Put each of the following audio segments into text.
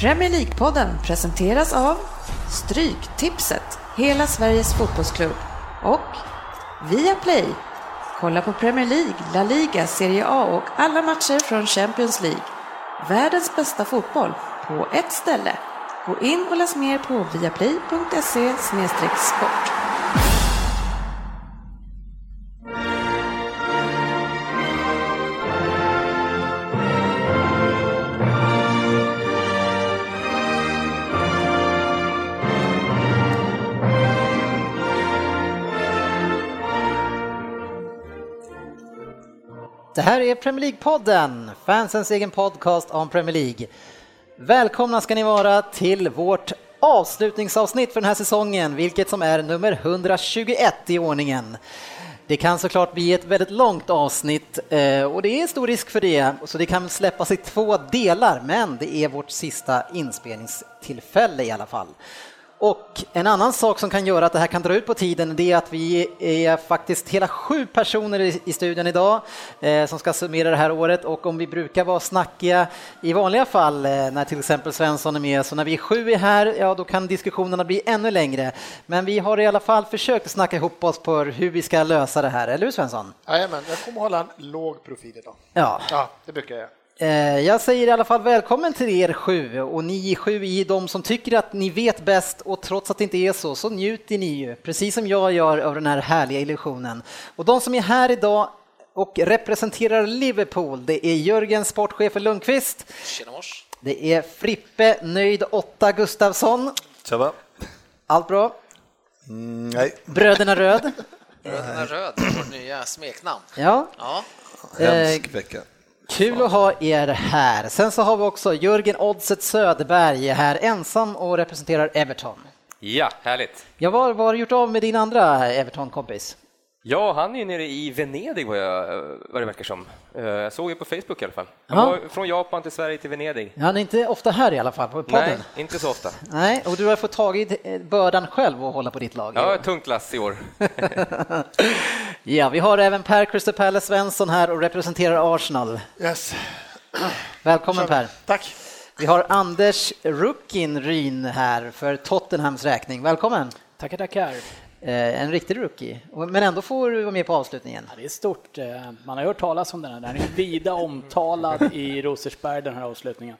Premier League-podden presenteras av Stryktipset, hela Sveriges fotbollsklubb och Viaplay. Kolla på Premier League, La Liga, Serie A och alla matcher från Champions League. Världens bästa fotboll på ett ställe. Gå in och läs mer på viaplay.se sport. Det här är Premier League-podden, fansens egen podcast om Premier League. Välkomna ska ni vara till vårt avslutningsavsnitt för den här säsongen, vilket som är nummer 121 i ordningen. Det kan såklart bli ett väldigt långt avsnitt eh, och det är stor risk för det, så det kan släppas i två delar, men det är vårt sista inspelningstillfälle i alla fall. Och en annan sak som kan göra att det här kan dra ut på tiden det är att vi är faktiskt hela sju personer i studion idag eh, som ska summera det här året och om vi brukar vara snackiga i vanliga fall eh, när till exempel Svensson är med så när vi är sju är här ja då kan diskussionerna bli ännu längre. Men vi har i alla fall försökt snacka ihop oss på hur vi ska lösa det här, eller hur Svensson? Jajamän, jag kommer hålla en låg profil idag. Ja. Ja, det brukar jag. Eh, jag säger i alla fall välkommen till er sju och ni sju är de som tycker att ni vet bäst och trots att det inte är så så njuter ni ju, precis som jag gör av den här härliga illusionen. Och de som är här idag och representerar Liverpool, det är Jörgen, sportchef Lundqvist. Tjena mors. Det är Frippe, nöjd 8 Gustafsson. Tjaba. Allt bra? Mm, nej. Bröderna Röd. Bröderna Röd, vårt nya smeknamn. Ja. Ja, Hemsk vecka. Kul att ha er här. Sen så har vi också Jörgen Oddset Söderberg här ensam och representerar Everton. Ja, härligt. Ja, vad har du gjort av med din andra Everton-kompis? Ja, han är nere i Venedig vad, jag, vad det verkar som. Eh, Jag såg ju på Facebook i alla fall. Han Ja. var från Japan till Sverige till Venedig. Han är inte ofta här i alla fall på podden. Nej, inte så ofta. Nej, och du har fått tagit eh, bördan själv och hålla på ditt lag. Ja, ett tungt lass i år. Ja, vi har även Per Palace Svensson här och representerar Arsenal. Yes. Välkommen Per. Tack. Vi har Anders Rukin Ryn här för Tottenhams räkning. Välkommen! Tackar, tackar. Eh, En riktig rookie, men ändå får du vara med på avslutningen. Ja, det är stort. Eh, Man har hört talas om den här. Den är vida omtalad i Rosersberg, den här avslutningen.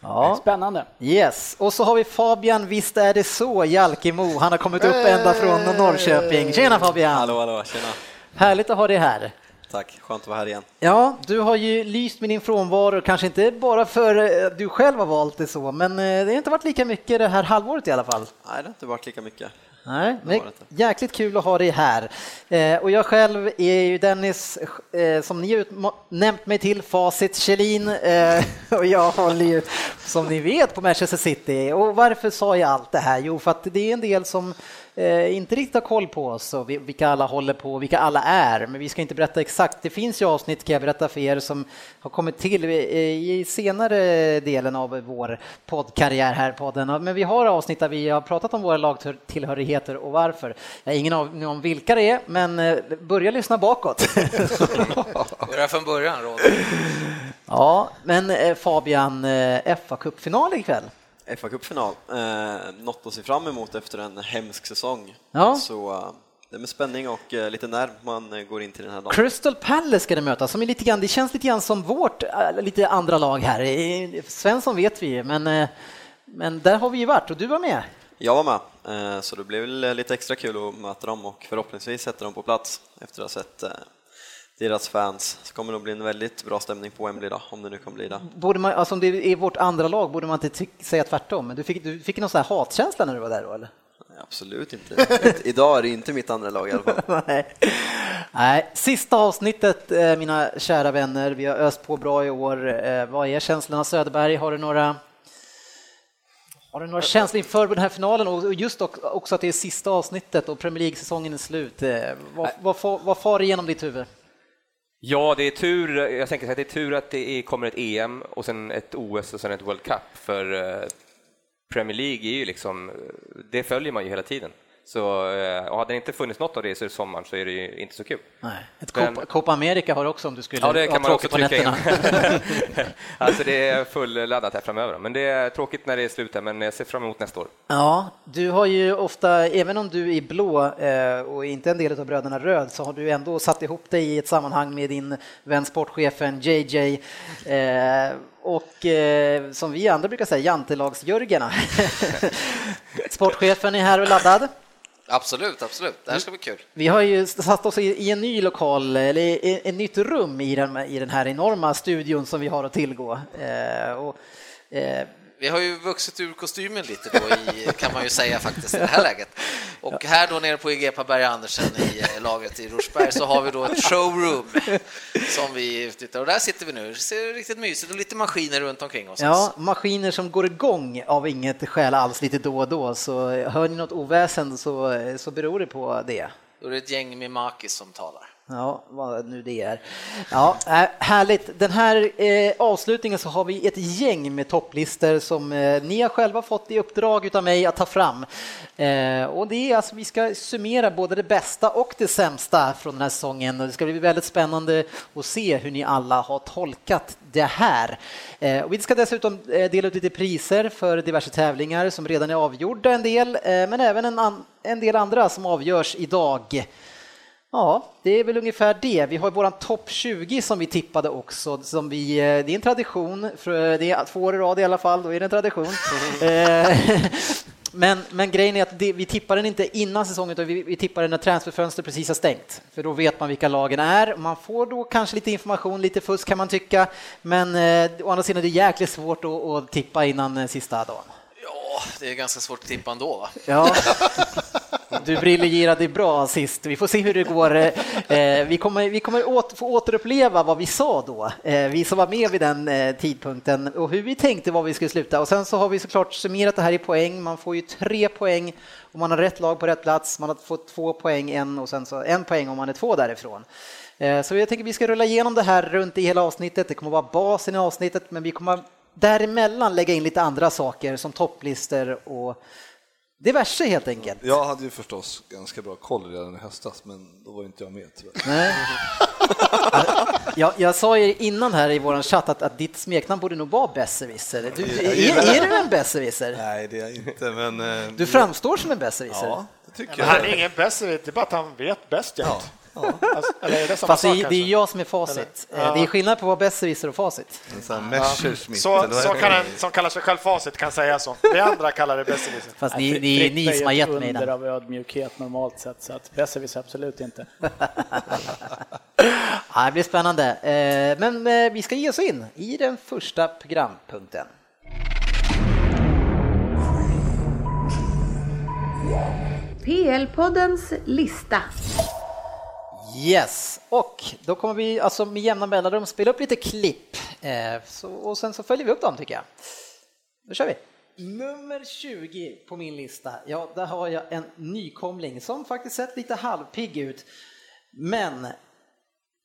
Ja. Spännande. Yes, och så har vi Fabian, visst är det så, Jalkemo. Han har kommit upp ända från Norrköping. Tjena Fabian! Hallå, hallå, tjena. Härligt att ha dig här. Tack, skönt att vara här igen. Ja, du har ju lyst med din frånvaro, kanske inte bara för eh, att du själv har valt det så, men eh, det har inte varit lika mycket det här halvåret i alla fall. Nej, det har inte varit lika mycket. Nej, men jäkligt kul att ha dig här. Eh, och jag själv är ju Dennis, eh, som ni nämnt mig till, Facit Kjellin. Eh, och jag håller ju, som ni vet, på Manchester City. Och varför sa jag allt det här? Jo, för att det är en del som eh, inte riktigt har koll på oss och vi- vilka alla håller på, vilka alla är. Men vi ska inte berätta exakt. Det finns ju avsnitt, kan jag berätta för er, som har kommit till eh, i senare delen av vår poddkarriär här podden. Men vi har avsnitt där vi har pratat om våra lagtillhörigheter och varför. Jag har ingen aning om vilka det är, men eh, börja lyssna bakåt. börja från början Rod. ja, men eh, Fabian, FA-cupfinal ikväll. Fa Cup-final, eh, något att se fram emot efter en hemsk säsong. Ja. Så eh, det är med spänning och eh, lite nerv man eh, går in till den här dagen. Crystal Palace ska det mötas, som är lite grann, det känns lite grann som vårt lite andra lag här. Svensson vet vi men, men där har vi ju varit och du var med. Jag var med, så det blev lite extra kul att möta dem och förhoppningsvis sätta dem på plats efter att ha sett deras fans. Så kommer det nog bli en väldigt bra stämning på Wembley då, om det nu kommer bli det. Borde man, alltså om det är vårt andra lag, borde man inte säga tvärtom? Men du fick, du fick någon sån här hatkänsla när du var där då, eller? Nej, Absolut inte. Idag är det inte mitt andra lag i alla fall. Nej. Nej, sista avsnittet eh, mina kära vänner. Vi har öst på bra i år. Eh, Vad är känslorna Söderberg? Har du några har du några känslor inför den här finalen och just ock- också att det är sista avsnittet och Premier League-säsongen är slut? Eh, Vad, vad, vad far igenom ditt huvud? Ja, det är tur, jag tänker att det är tur att det kommer ett EM och sen ett OS och sen ett World Cup, för eh, Premier League är ju liksom, det följer man ju hela tiden. Så eh, och hade det inte funnits något av det i sommaren så är det ju inte så kul. Nej. Ett Copa, Copa America har också om du skulle Ja, det kan man också på trycka in. nätterna. alltså det är fulladdat här framöver, men det är tråkigt när det är slut här, men jag ser fram emot nästa år. Ja, du har ju ofta, även om du är blå eh, och inte en del av bröderna Röd, så har du ändå satt ihop dig i ett sammanhang med din vän sportchefen JJ eh, och eh, som vi andra brukar säga, jantelags-Jörgen. Sportchefen är här och laddad. Absolut, absolut. Det här ska bli kul. Vi har ju satt oss i, en ny lokal, eller i ett nytt rum i den, i den här enorma studion som vi har att tillgå. Eh, och, eh, vi har ju vuxit ur kostymen lite då, i, kan man ju säga faktiskt, i det här läget. Och här då nere på Egepa Berg Andersen i eh, lagret i Rosberg så har vi då ett showroom som vi utnyttjar. Och där sitter vi nu. Det ser riktigt mysigt och lite maskiner runt omkring oss. ja, maskiner som går igång av inget skäl alls lite då och då, så hör ni något oväsen så, så beror det på det. Då är det ett gäng med Makis som talar. Ja, vad nu det är. Ja, äh, härligt. Den här eh, avslutningen så har vi ett gäng med topplistor som eh, ni har själva fått i uppdrag av mig att ta fram. Eh, och det är alltså, vi ska summera både det bästa och det sämsta från den här säsongen. Det ska bli väldigt spännande att se hur ni alla har tolkat det här. Eh, och vi ska dessutom eh, dela ut lite priser för diverse tävlingar som redan är avgjorda en del, eh, men även en, en del andra som avgörs idag. Ja, det är väl ungefär det. Vi har våran topp 20 som vi tippade också. Som vi, eh, det är en tradition, för det är två år i rad i alla fall, då är det en tradition. Eh, men, men grejen är att det, vi tippar den inte innan säsongen, utan vi, vi tippar den när transferfönstret precis har stängt. För då vet man vilka lagen är. Man får då kanske lite information, lite fusk kan man tycka. Men eh, å andra sidan är det jäkligt svårt att, att tippa innan eh, sista dagen. Ja, det är ganska svårt att tippa ändå. Va? Ja. Du briljerade bra sist. Vi får se hur det går. Eh, vi kommer, vi kommer åt, få återuppleva vad vi sa då, eh, vi som var med vid den eh, tidpunkten och hur vi tänkte vad vi skulle sluta. Och sen så har vi såklart summerat det här i poäng. Man får ju tre poäng om man har rätt lag på rätt plats. Man har fått två poäng, en och sen så en poäng om man är två därifrån. Så jag tänker vi ska rulla igenom det här runt i hela avsnittet. Det kommer vara basen i avsnittet, men vi kommer däremellan lägga in lite andra saker som topplistor och diverse helt enkelt. Jag hade ju förstås ganska bra koll redan i höstas, men då var inte jag med tyvärr. Nej. Jag, jag sa ju innan här i vår chatt att, att ditt smeknamn borde nog vara besserwisser. Du, är, är du en besserwisser? Nej, det är jag inte, men... eh, Du framstår som en besserwisser. Ja, det tycker Men han är jag. ingen besserwisser, det är bara att han vet bäst jämt. Alltså, eller är det samma Fast det, sak är- det är ju jag som är facit. Eller? Ja. Det är skillnad på vara besserwisser och facit. Så, vad så heter kan det? en som kallar sig själv facit kan säga så. Vi andra kallar det besserwisser. Fast ni, det är Frippe ni som har ett gett mig under den. av ödmjukhet normalt sett, så att besserwisser absolut inte. Ja, det blir spännande. Eh, Men eh, vi ska ge oss in i den första programpunkten. PL-poddens lista. Yes, och då kommer vi alltså med jämna mellanrum spela upp lite klipp eh, så, och sen så följer vi upp dem tycker jag. Då kör vi. Nummer 20 på min lista, ja där har jag en nykomling som faktiskt sett lite halvpigg ut. Men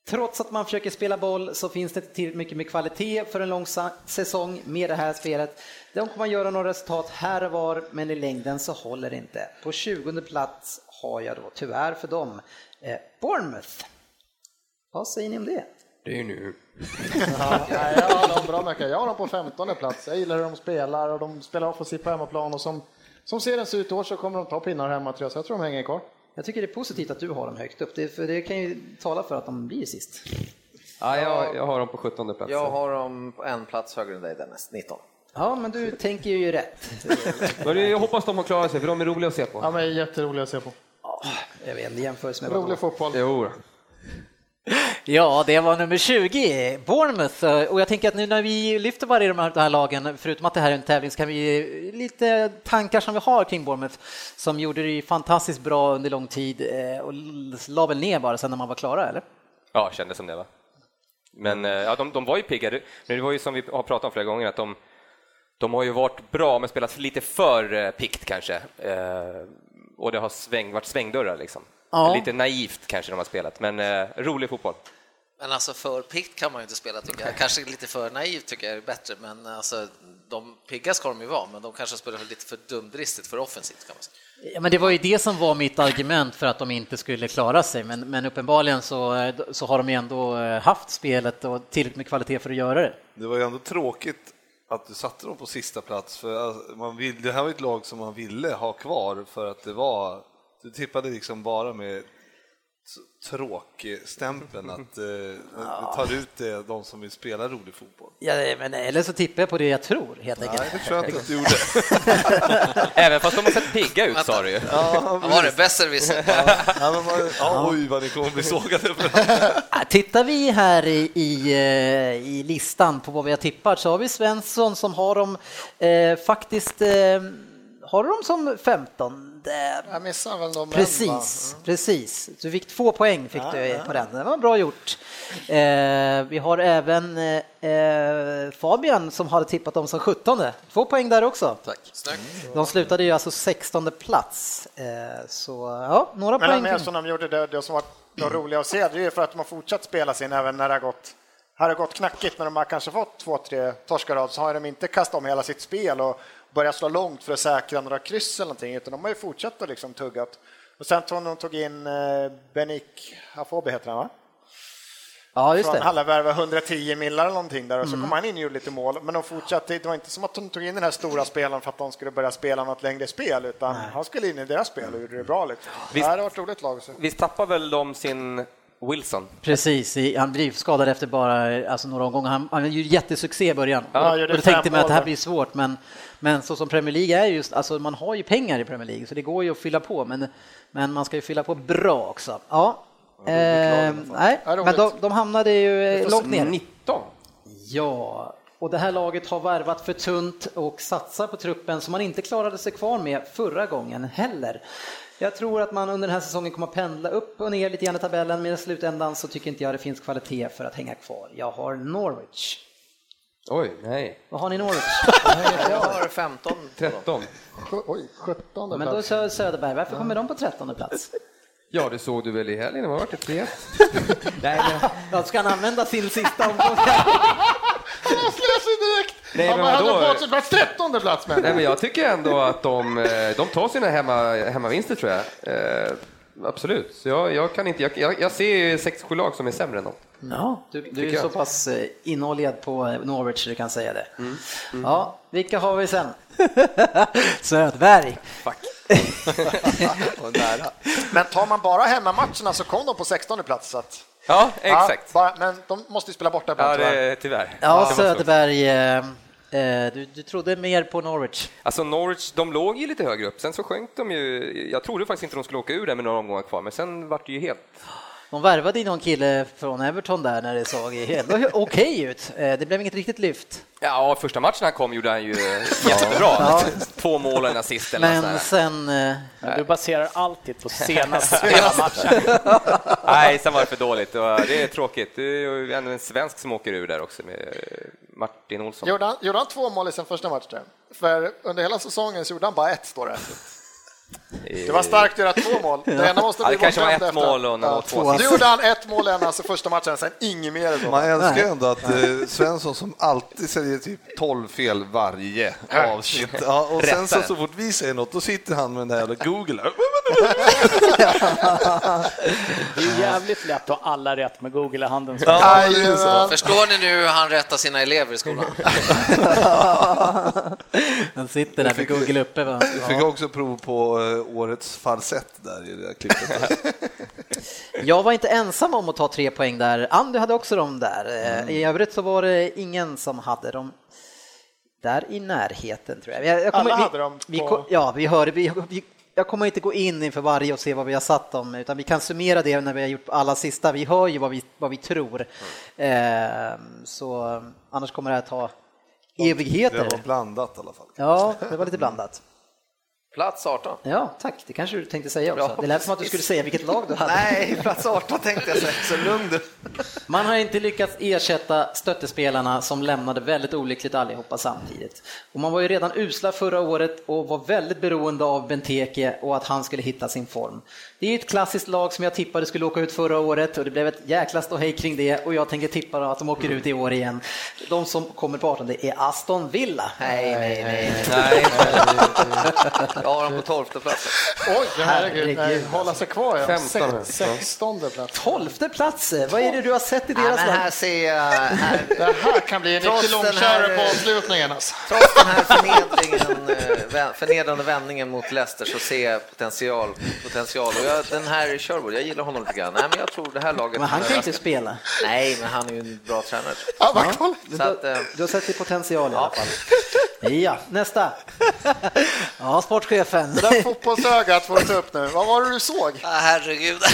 trots att man försöker spela boll så finns det inte tillräckligt mycket med kvalitet för en lång säsong med det här spelet. De kommer göra några resultat här och var, men i längden så håller det inte. På 20 plats har jag då tyvärr för dem eh, Bournemouth. Vad säger ni om det? Det är nu. Ja, nej, jag har dem bra mycket. Jag har dem på 15 plats. Jag gillar hur de spelar och de spelar offensivt på hemmaplan och som, som serien ser ut i år så kommer de ta pinnar hemma tror jag, så jag tror de hänger kvar. Jag tycker det är positivt att du har dem högt upp, det, för det kan ju tala för att de blir sist. Ja, jag, jag har dem på 17 plats. Jag har dem på en plats högre än dig Dennis, 19. Ja, men du tänker ju rätt. Jag hoppas de har klarat sig, för de är roliga att se på. Ja, men jätteroliga att se på. Jag vet inte, jämförelse med vad Rolig fotboll. Jo. Ja, det var nummer 20, Bournemouth. Och jag tänker att nu när vi lyfter varje de här, de här lagen, förutom att det här är en tävling, så kan vi lite tankar som vi har kring Bournemouth, som gjorde det fantastiskt bra under lång tid eh, och la väl ner bara sen när man var klara, eller? Ja, kändes som det va. Men eh, ja, de, de var ju pigga. Det- Men det var ju som vi har pratat om flera gånger, att de, de har ju varit bra, men spelat lite för eh, pikt kanske. Eh, och det har sväng, varit svängdörrar liksom. Ja. Lite naivt kanske de har spelat, men eh, rolig fotboll. Men alltså för pikt kan man ju inte spela tycker jag. Kanske lite för naivt tycker jag är bättre, men alltså de pigga ska de ju vara, men de kanske spelar lite för dumdristigt, för offensivt kan man säga. Ja, men det var ju det som var mitt argument för att de inte skulle klara sig, men, men uppenbarligen så, så har de ju ändå eh, haft spelet och tillräckligt med kvalitet för att göra det. Det var ju ändå tråkigt att du satte dem på sista plats, för eh, man vill, det här var ett lag som man ville ha kvar för att det var, du tippade liksom bara med tråkstämpeln att eh, tar ut det, de som vill spela rolig fotboll. Ja, men eller så tippar jag på det jag tror, helt enkelt. Nej, det tror jag inte att du gjorde. Även fast de har sett pigga ut sa du ju. Ja, vad var det? Besserwisser? Ja, men man, ja, oj, vad ni kommer bli sågade för. Ja, Tittar vi här i, i, eh, i listan på vad vi har tippat så har vi Svensson som har dem eh, faktiskt eh, har de som 15. Jag missar väl dem Precis, precis. Du fick två poäng fick du på den. Det var bra gjort. Eh, vi har även eh, Fabian som hade tippat dem som 17. Två poäng där också. Tack. Snyggt. De slutade ju alltså 16 plats. Eh, så ja, några Men poäng. mer som de gjorde det, det som var det roliga att se, det är för att de har fortsatt spela sin även när det har gått har det gått knackigt när de har kanske fått två, tre torskar rad så har de inte kastat om hela sitt spel och börjat slå långt för att säkra några kryss eller någonting, utan de har ju fortsatt att liksom tuggat. Och sen tog de tog in eh, Benik Afobi heter han va? Ja, just Från det. Hallevärva 110 millar eller någonting där och så Mm. kom han in och gjorde lite mål. Men de fortsatte, det var inte som att de tog in den här stora spelaren för att de skulle börja spela något längre spel, utan han skulle in i deras spel och gjorde det bra. Liksom. Visst- Det här har varit roligt lag. Så. Visst tappar väl de sin Wilson? Precis, han blev skadad efter bara alltså, några omgångar. Han, han gjorde jättesuccé i början. Ja, och, då tänkte man att det här blir svårt, men, men så som Premier League är just, alltså man har ju pengar i Premier League, så det går ju att fylla på, men, men man ska ju fylla på bra också. Ja. Eh, nej, Ja, men de, de hamnade ju eh, långt ner. 19? Ja, och det här laget har värvat för tunt och satsar på truppen som man inte klarade sig kvar med förra gången heller. Jag tror att man under den här säsongen kommer att pendla upp och ner lite grann i tabellen, men i slutändan så tycker inte jag det finns kvalitet för att hänga kvar. Jag har Norwich. Oj, nej. Vad har ni Norwich? Jag har 15. 13. Oj, 17 Men då är Sö- Söderberg, varför kommer de på trettonde plats? Ja, det såg du väl i helgen? Det var varit ett 3 Nej, men, ska han använda sin sista omgång? Nej, men hade vadå? på sig plats 13 plats med. nej, men jag tycker ändå att de, eh, de tar sina hemma, hemmavinster tror jag. Eh, absolut. Så jag, jag, kan inte, jag, jag, ser ju 6-7 lag som är sämre än dem. Ja, du, du är så jag. pass eh, inoljad på eh, Norwich så du kan säga det. Ja, vilka har vi sen? Och nära. Men tar man bara hemmamatcherna så kom de på 16 plats. Så att, Ja, exakt. Ja, bara, men de måste ju spela borta Ja, ibland, tyvärr. det, tyvärr. Ja, Det. Söderberg, eh, eh, du, du trodde mer på Norwich. Alltså Norwich, de låg ju lite högre upp, sen så sjönk de ju. Jag trodde faktiskt inte de skulle åka ur där med några omgångar kvar, men sen vart det ju helt... De värvade ju någon kille från Everton där när det såg helt okej ut. Eh, Det blev inget riktigt lyft. Ja, första matchen han kom gjorde han ju jättebra. Ja. Två mål och en assist eller Men sen... eh, Men du baserar alltid på senaste där. Nej, sen var det för dåligt det är tråkigt. Det är ju ändå en svensk som åker ur där också med Martin Olsson. Gjorde han, gjorde han två mål i sin första match? Där? För under hela säsongen så gjorde han bara ett, står det. Det var starkt att göra två mål. Det ena måste Ja, det bli kanske var ett efter. mål och några två Nu gjorde han ett mål i alltså första matchen, sen inget mer. Man älskar ju ändå att eh, Svensson som alltid säger typ 12 fel varje avsnitt. Ja, och sen så, så fort vi säger något, då sitter han med den där jävla Google. Det är jävligt lätt att ha alla rätt med Google i handen. Jajamän. Förstår ni nu hur han rättar sina elever i skolan? Han sitter där med Google uppe. Va? Vi fick också prov på årets falsett där i det där klippet. Jag var inte ensam om att ta tre poäng där. Andy hade också dem där. Eh, I övrigt så var det ingen som hade dem där i närheten tror jag. jag, jag Alla vi, hade dem Vi, på- ko- ja, vi hörde. Vi, vi, jag kommer inte gå in inför varje och se vad vi har satt dem, utan vi kan summera det när vi har gjort alla sista. Vi hör ju vad vi, vad vi tror. Eh, så eh, annars kommer det här ta Det evigheter. var blandat i alla fall. Ja, det var lite blandat. Plats 18. Ja, tack. Det kanske du tänkte säga också. Bra. Det lät som att du skulle säga vilket lag du hade. Nej, plats 18 tänkte jag säga, så lugn du. Man har inte lyckats ersätta stöttespelarna som lämnade väldigt olyckligt allihopa samtidigt. Och man var ju redan usla förra året och var väldigt beroende av Benteke och att han skulle hitta sin form. Det är ett klassiskt lag som jag tippade skulle åka ut förra året och det blev ett jäkla ståhej kring det och jag tänker tippa att de åker ut i år igen. De som kommer på 18 är Aston Villa. Nej, nej, nej. Nej, Jag har dem på 12 plats. Oj, herregud, Herregud. hålla sig kvar. Ja. 15. Sex, sextonde plats. Tolfte plats, vad är det du har sett i deras men lag? här ser jag, här, Det här kan bli en riktig långkörare på avslutningen. Alltså. trots den här förnedringen, eh, förnedrande vändningen mot Leicester så ser jag potential. potential. Och jag, den här Sherwood, jag gillar honom lite grann. Nej, men jag tror det här laget... Men han kan inte spela. Nej, men han är ju en bra tränare. Ja, vad kolla. Så att, eh, Du har sett i potential i alla Ja. fall. Ja, nästa. Ja, sportchefen. Det där fotbollsögat får du ta upp nu. Vad var det du såg? ah, herregud.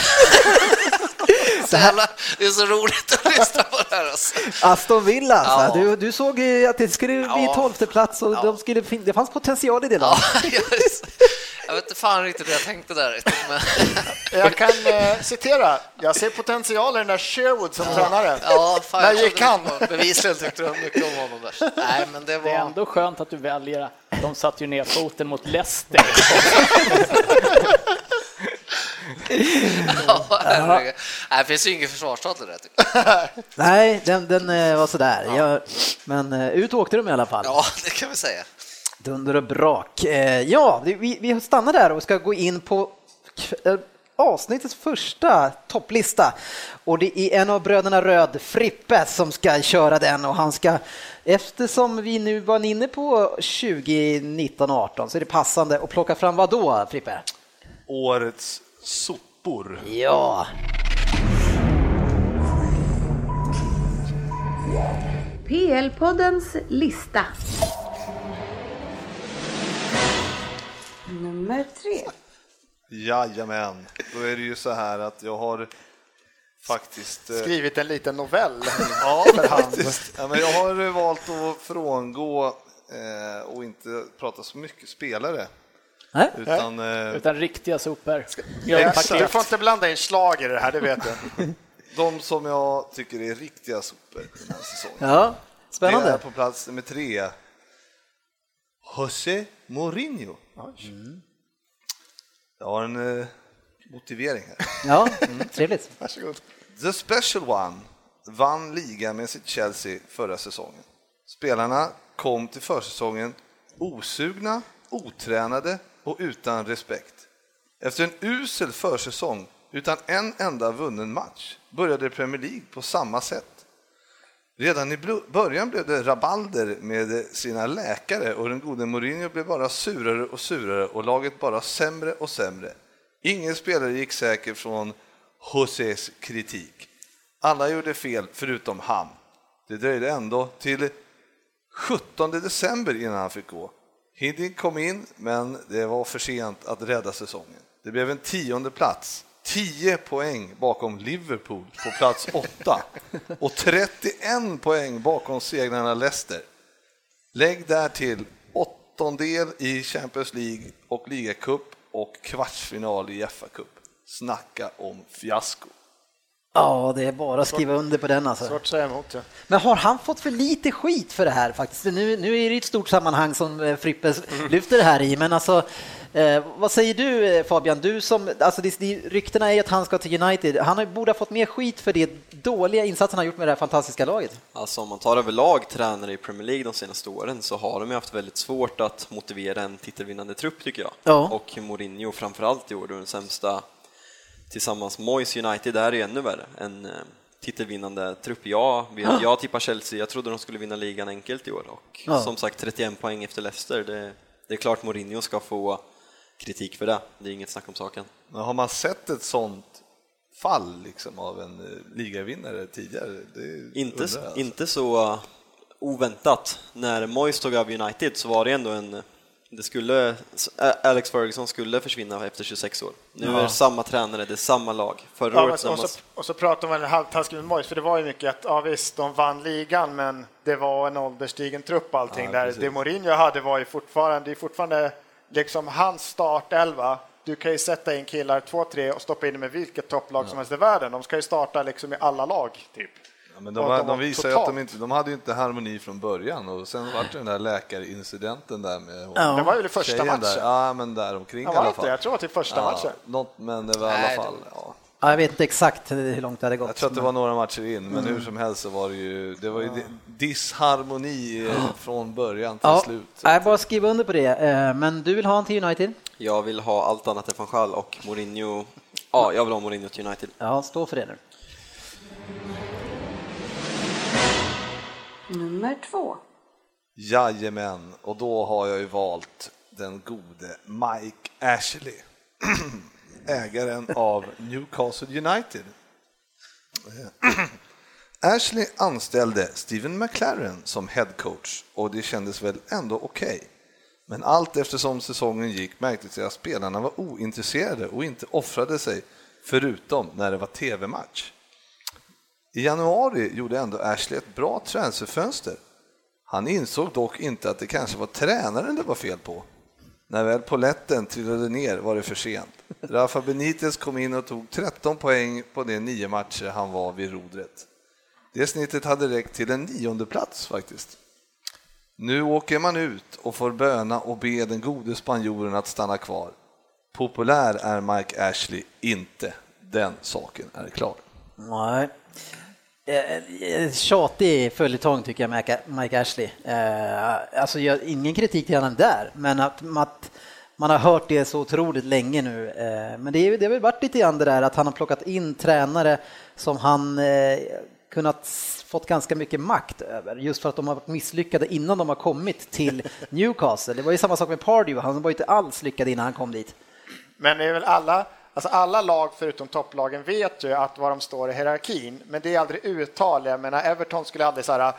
Så jävla, det är så roligt att lyssna på det här. Alltså. Aston Villa, alltså. Ja. du, du såg ju att det skulle bli Ja. tolfte plats och Ja. de skulle, fin- det fanns potential i det Ja, laget. Jag, vet inte fan riktigt hur jag tänkte där. Men, Jag kan eh, citera. Jag ser potential i den där Sherwood som tränare. ja, fan, När jag gick han? Bevisligen tyckte jag mycket om honom där. Nej, men det Det är var... ändå skönt att du väljer, de satte ju ner foten mot Leicester. Ja. Nej, det finns ju ingen försvarstal till det. tycker jag. Nej, den, den eh, var sådär. Jag, men eh, ut åkte de i alla fall. Ja, det kan vi säga. Dunder och brak. Eh, Ja, vi, vi stannar där och ska gå in på eh, avsnittets första topplista. Och det är en av bröderna Röd, Frippe, som ska köra den och han ska, eftersom vi nu var inne på 2019-18 så är det passande att plocka fram vad då, Frippe? Årets sopor. Ja, PL-poddens lista. Nummer tre. Jajamän, då är det ju så här att jag har faktiskt... eh, Skrivit en liten novell. Ja, faktiskt. Ja, men jag har valt att frångå eh, och inte prata så mycket spelare. Nej. Utan eh, Utan riktiga sopor. Du får inte blanda in slag i det här, det vet du. de som jag tycker är riktiga sopor den här säsongen. ja. Det är spännande. på plats nummer tre. José Mourinho. Jag har en eh, motivering här. Ja, mm, trevligt. Varsågod. The Special One vann ligan med sitt Chelsea förra säsongen. Spelarna kom till försäsongen osugna, otränade och utan respekt. Efter en usel försäsong utan en enda vunnen match började Premier League på samma sätt. Redan i början blev det rabalder med sina läkare och den gode Mourinho blev bara surare och surare och laget bara sämre och sämre. Ingen spelare gick säker från Josés kritik. Alla gjorde fel förutom han. Det dröjde ändå till 17 december innan han fick gå. Hiddink kom in, men det var för sent att rädda säsongen. Det blev en tionde plats, 10 poäng bakom Liverpool på plats 8 och 31 poäng bakom segrarna Leicester. Lägg där till åttondel i Champions League och ligacup och kvartsfinal i FA-cup. Snacka om fiasko. Ja, det är bara att skriva under på den alltså. Svårt att säga emot. Ja. Men har han fått för lite skit för det här faktiskt? Nu, nu är det ett stort sammanhang som eh, Frippe lyfter det här i, men alltså eh, vad säger du eh, Fabian? Du som, alltså det, ryktena är ju att han ska till United. Han har- borde ha fått mer skit för det dåliga insatsen han gjort med det här fantastiska laget. Alltså om man tar överlag tränare i Premier League de senaste åren så har de ju haft väldigt svårt att motivera en titelvinnande trupp tycker jag. Ja. Och Mourinho framförallt i år, då den sämsta tillsammans Moyes United är ju ännu värre. En eh, titelvinnande trupp. Jag, vet- jag tippar Chelsea, jag trodde de skulle vinna ligan enkelt i år och Ja. som sagt 31 poäng efter Leicester. Det, det är klart Mourinho ska få kritik för det, det är inget snack om saken. Men har man sett ett sånt fall liksom, av en eh, ligavinnare tidigare? Det Inte, alltså. inte så uh, oväntat. När Moyes tog över United så var det ändå en... Det skulle, Alex Ferguson skulle försvinna efter 26 år. Nu är det samma tränare, det är samma lag. Förra Ja, året och, samma... så, och så pratar man halvtaskigt med Moyes, för det var ju mycket att ja, visst, de vann ligan, men det var en ålderstigen trupp allting Ja, där. precis. Det Mourinho hade var ju fortfarande, det är fortfarande liksom hans startelva, du kan ju sätta in killar två, tre och stoppa in dem med vilket topplag som helst i världen. De ska ju starta liksom i alla lag, typ. Ja, men de, Och var, de var de visar ju att de totalt- inte, de hade ju inte harmoni från början och sen vart det den där läkarincidenten där med Ja. Det var ju det första matchen. Där. Ja, men där omkring Ja, i var alla inte fall. Jag tror att det är första Ja, matchen. något, men det var i alla fall, ja. Ja, jag vet inte exakt hur långt det hade gått. Jag tror att det var några matcher in, men Mm. hur som helst så var det ju, det var ju disharmoni från början till Ja, slut. jag bara skriva under på det. Eh, Men du vill ha en till United? Jag vill ha allt annat än van Gaal och Mourinho. Ja, jag vill ha Mourinho till United. Ja, stå för det nu. Nummer två. Jajamän, och då har jag ju valt den gode Mike Ashley, ägaren av Newcastle United. Ashley anställde Steven McLaren som head coach och det kändes väl ändå okej. Men allt eftersom säsongen gick märktes det att spelarna var ointresserade och inte offrade sig förutom när det var tv-match. I januari gjorde ändå Ashley ett bra transferfönster. Han insåg dock inte att det kanske var tränaren det var fel på. När väl poletten trillade ner var det för sent. Rafa Benitez kom in och tog 13 poäng på de nio matcher han var vid rodret. Det snittet hade räckt till en nionde plats faktiskt. Nu åker man ut och får böna och be den gode spanjoren att stanna kvar. Populär är Mike Ashley inte. Den saken är klar. Nej. Eh, Tjatig följetong tycker jag, Mike- Ashley. Eh, Alltså, jag, ingen kritik till honom där, men att, att man har hört det så otroligt länge nu. Eh, Men det, är, det har väl varit lite grann det där att han har plockat in tränare som han eh, kunnat fått ganska mycket makt över, just för att de har varit misslyckade innan de har kommit till Newcastle. Det var ju samma sak med Pardew, han var ju inte alls lyckad innan han kom dit. Men det är väl alla, alltså alla lag förutom topplagen vet ju att var de står i hierarkin, men det är aldrig uttal. Jag menar, Everton skulle aldrig så här,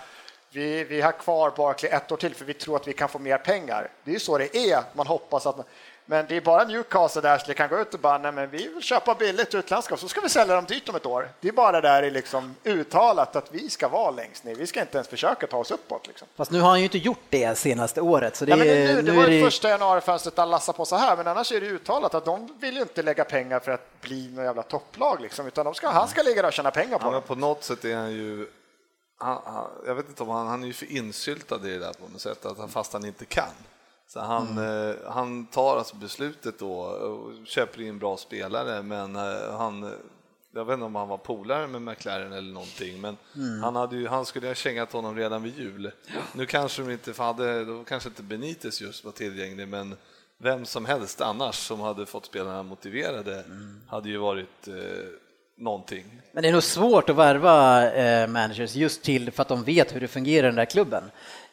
vi, vi har kvar Barkley ett år till för vi tror att vi kan få mer pengar. Det är ju så det är, man hoppas att man, men det är bara Newcastle där som kan gå ut och bara, nej men vi vill köpa billigt utländska så ska vi sälja dem dyrt om ett år. Det är bara där är liksom uttalat att vi ska vara längst ner, vi ska inte ens försöka ta oss uppåt. Liksom. Fast nu har han ju inte gjort det senaste året. Så det, Ja, men det, nu, det var är ju första januarifönstret han lassade på så här, men annars är det uttalat att de vill ju inte lägga pengar för att bli något jävla topplag, liksom, utan de ska, han ska ligga där och tjäna pengar på Ja, men det. på något sätt är han ju, han, han, jag vet inte om han, han är ju för insyltad i det där på något sätt, att han, fast han inte kan. Så han, eh, han tar alltså beslutet då och köper in bra spelare, men eh, han, jag vet inte om han var polare med McLaren eller någonting, men han, hade ju, han skulle ha kängat honom redan vid jul. Nu kanske de inte hade, då kanske inte Benitez just var tillgänglig, men vem som helst annars som hade fått spelarna motiverade hade ju varit eh, någonting. Men det är nog svårt att värva eh, managers just till för att de vet hur det fungerar i den där klubben.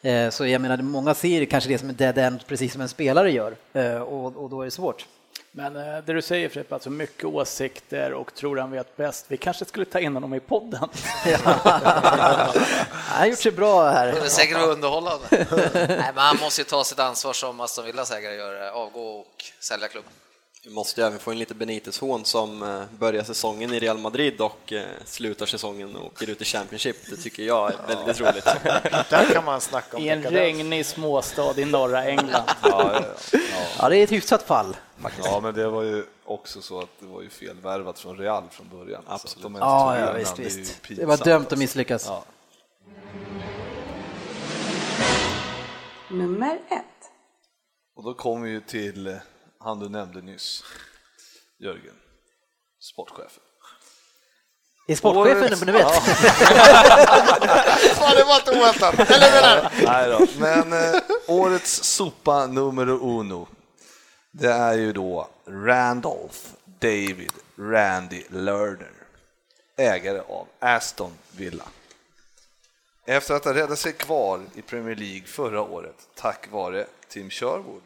Eh, så jag menar, många ser kanske det som en dead end, precis som en spelare gör, eh, och, och då är det svårt. Men eh, det du säger Frippe, alltså mycket åsikter och tror han vet bäst. Vi kanske skulle ta in honom i podden. Han har gjort sig bra Det här. är säkert vara underhållande. Nej, men han måste ju ta sitt ansvar som Aston Villas ägare gör, avgå och sälja klubben. Vi måste ju även få in lite Benitez-hån som eh, börjar säsongen i Real Madrid och eh, slutar säsongen och åker ut i Championship. Det tycker jag är väldigt roligt. Där kan man snacka om I en regnig småstad i norra England. Ja, ja, ja. Ja, det är ett hyfsat fall. ja, men det var ju också så att det var ju felvärvat från Real från början. Absolut. De Ja, ja visst, det visst. Det pinsamt, var dömt att misslyckas. Ja. Nummer ett. Och då kommer vi ju till eh, han du nämnde nyss, Jörgen, sportchefen. Är sportchefen, vet. Fan, det var inte oväntat. Eller menar Nej då. Men eh, årets sopa numero uno, det är ju då Randolph David Randy Lerner, ägare av Aston Villa. Efter att ha räddat sig kvar i Premier League förra året tack vare Tim Sherwood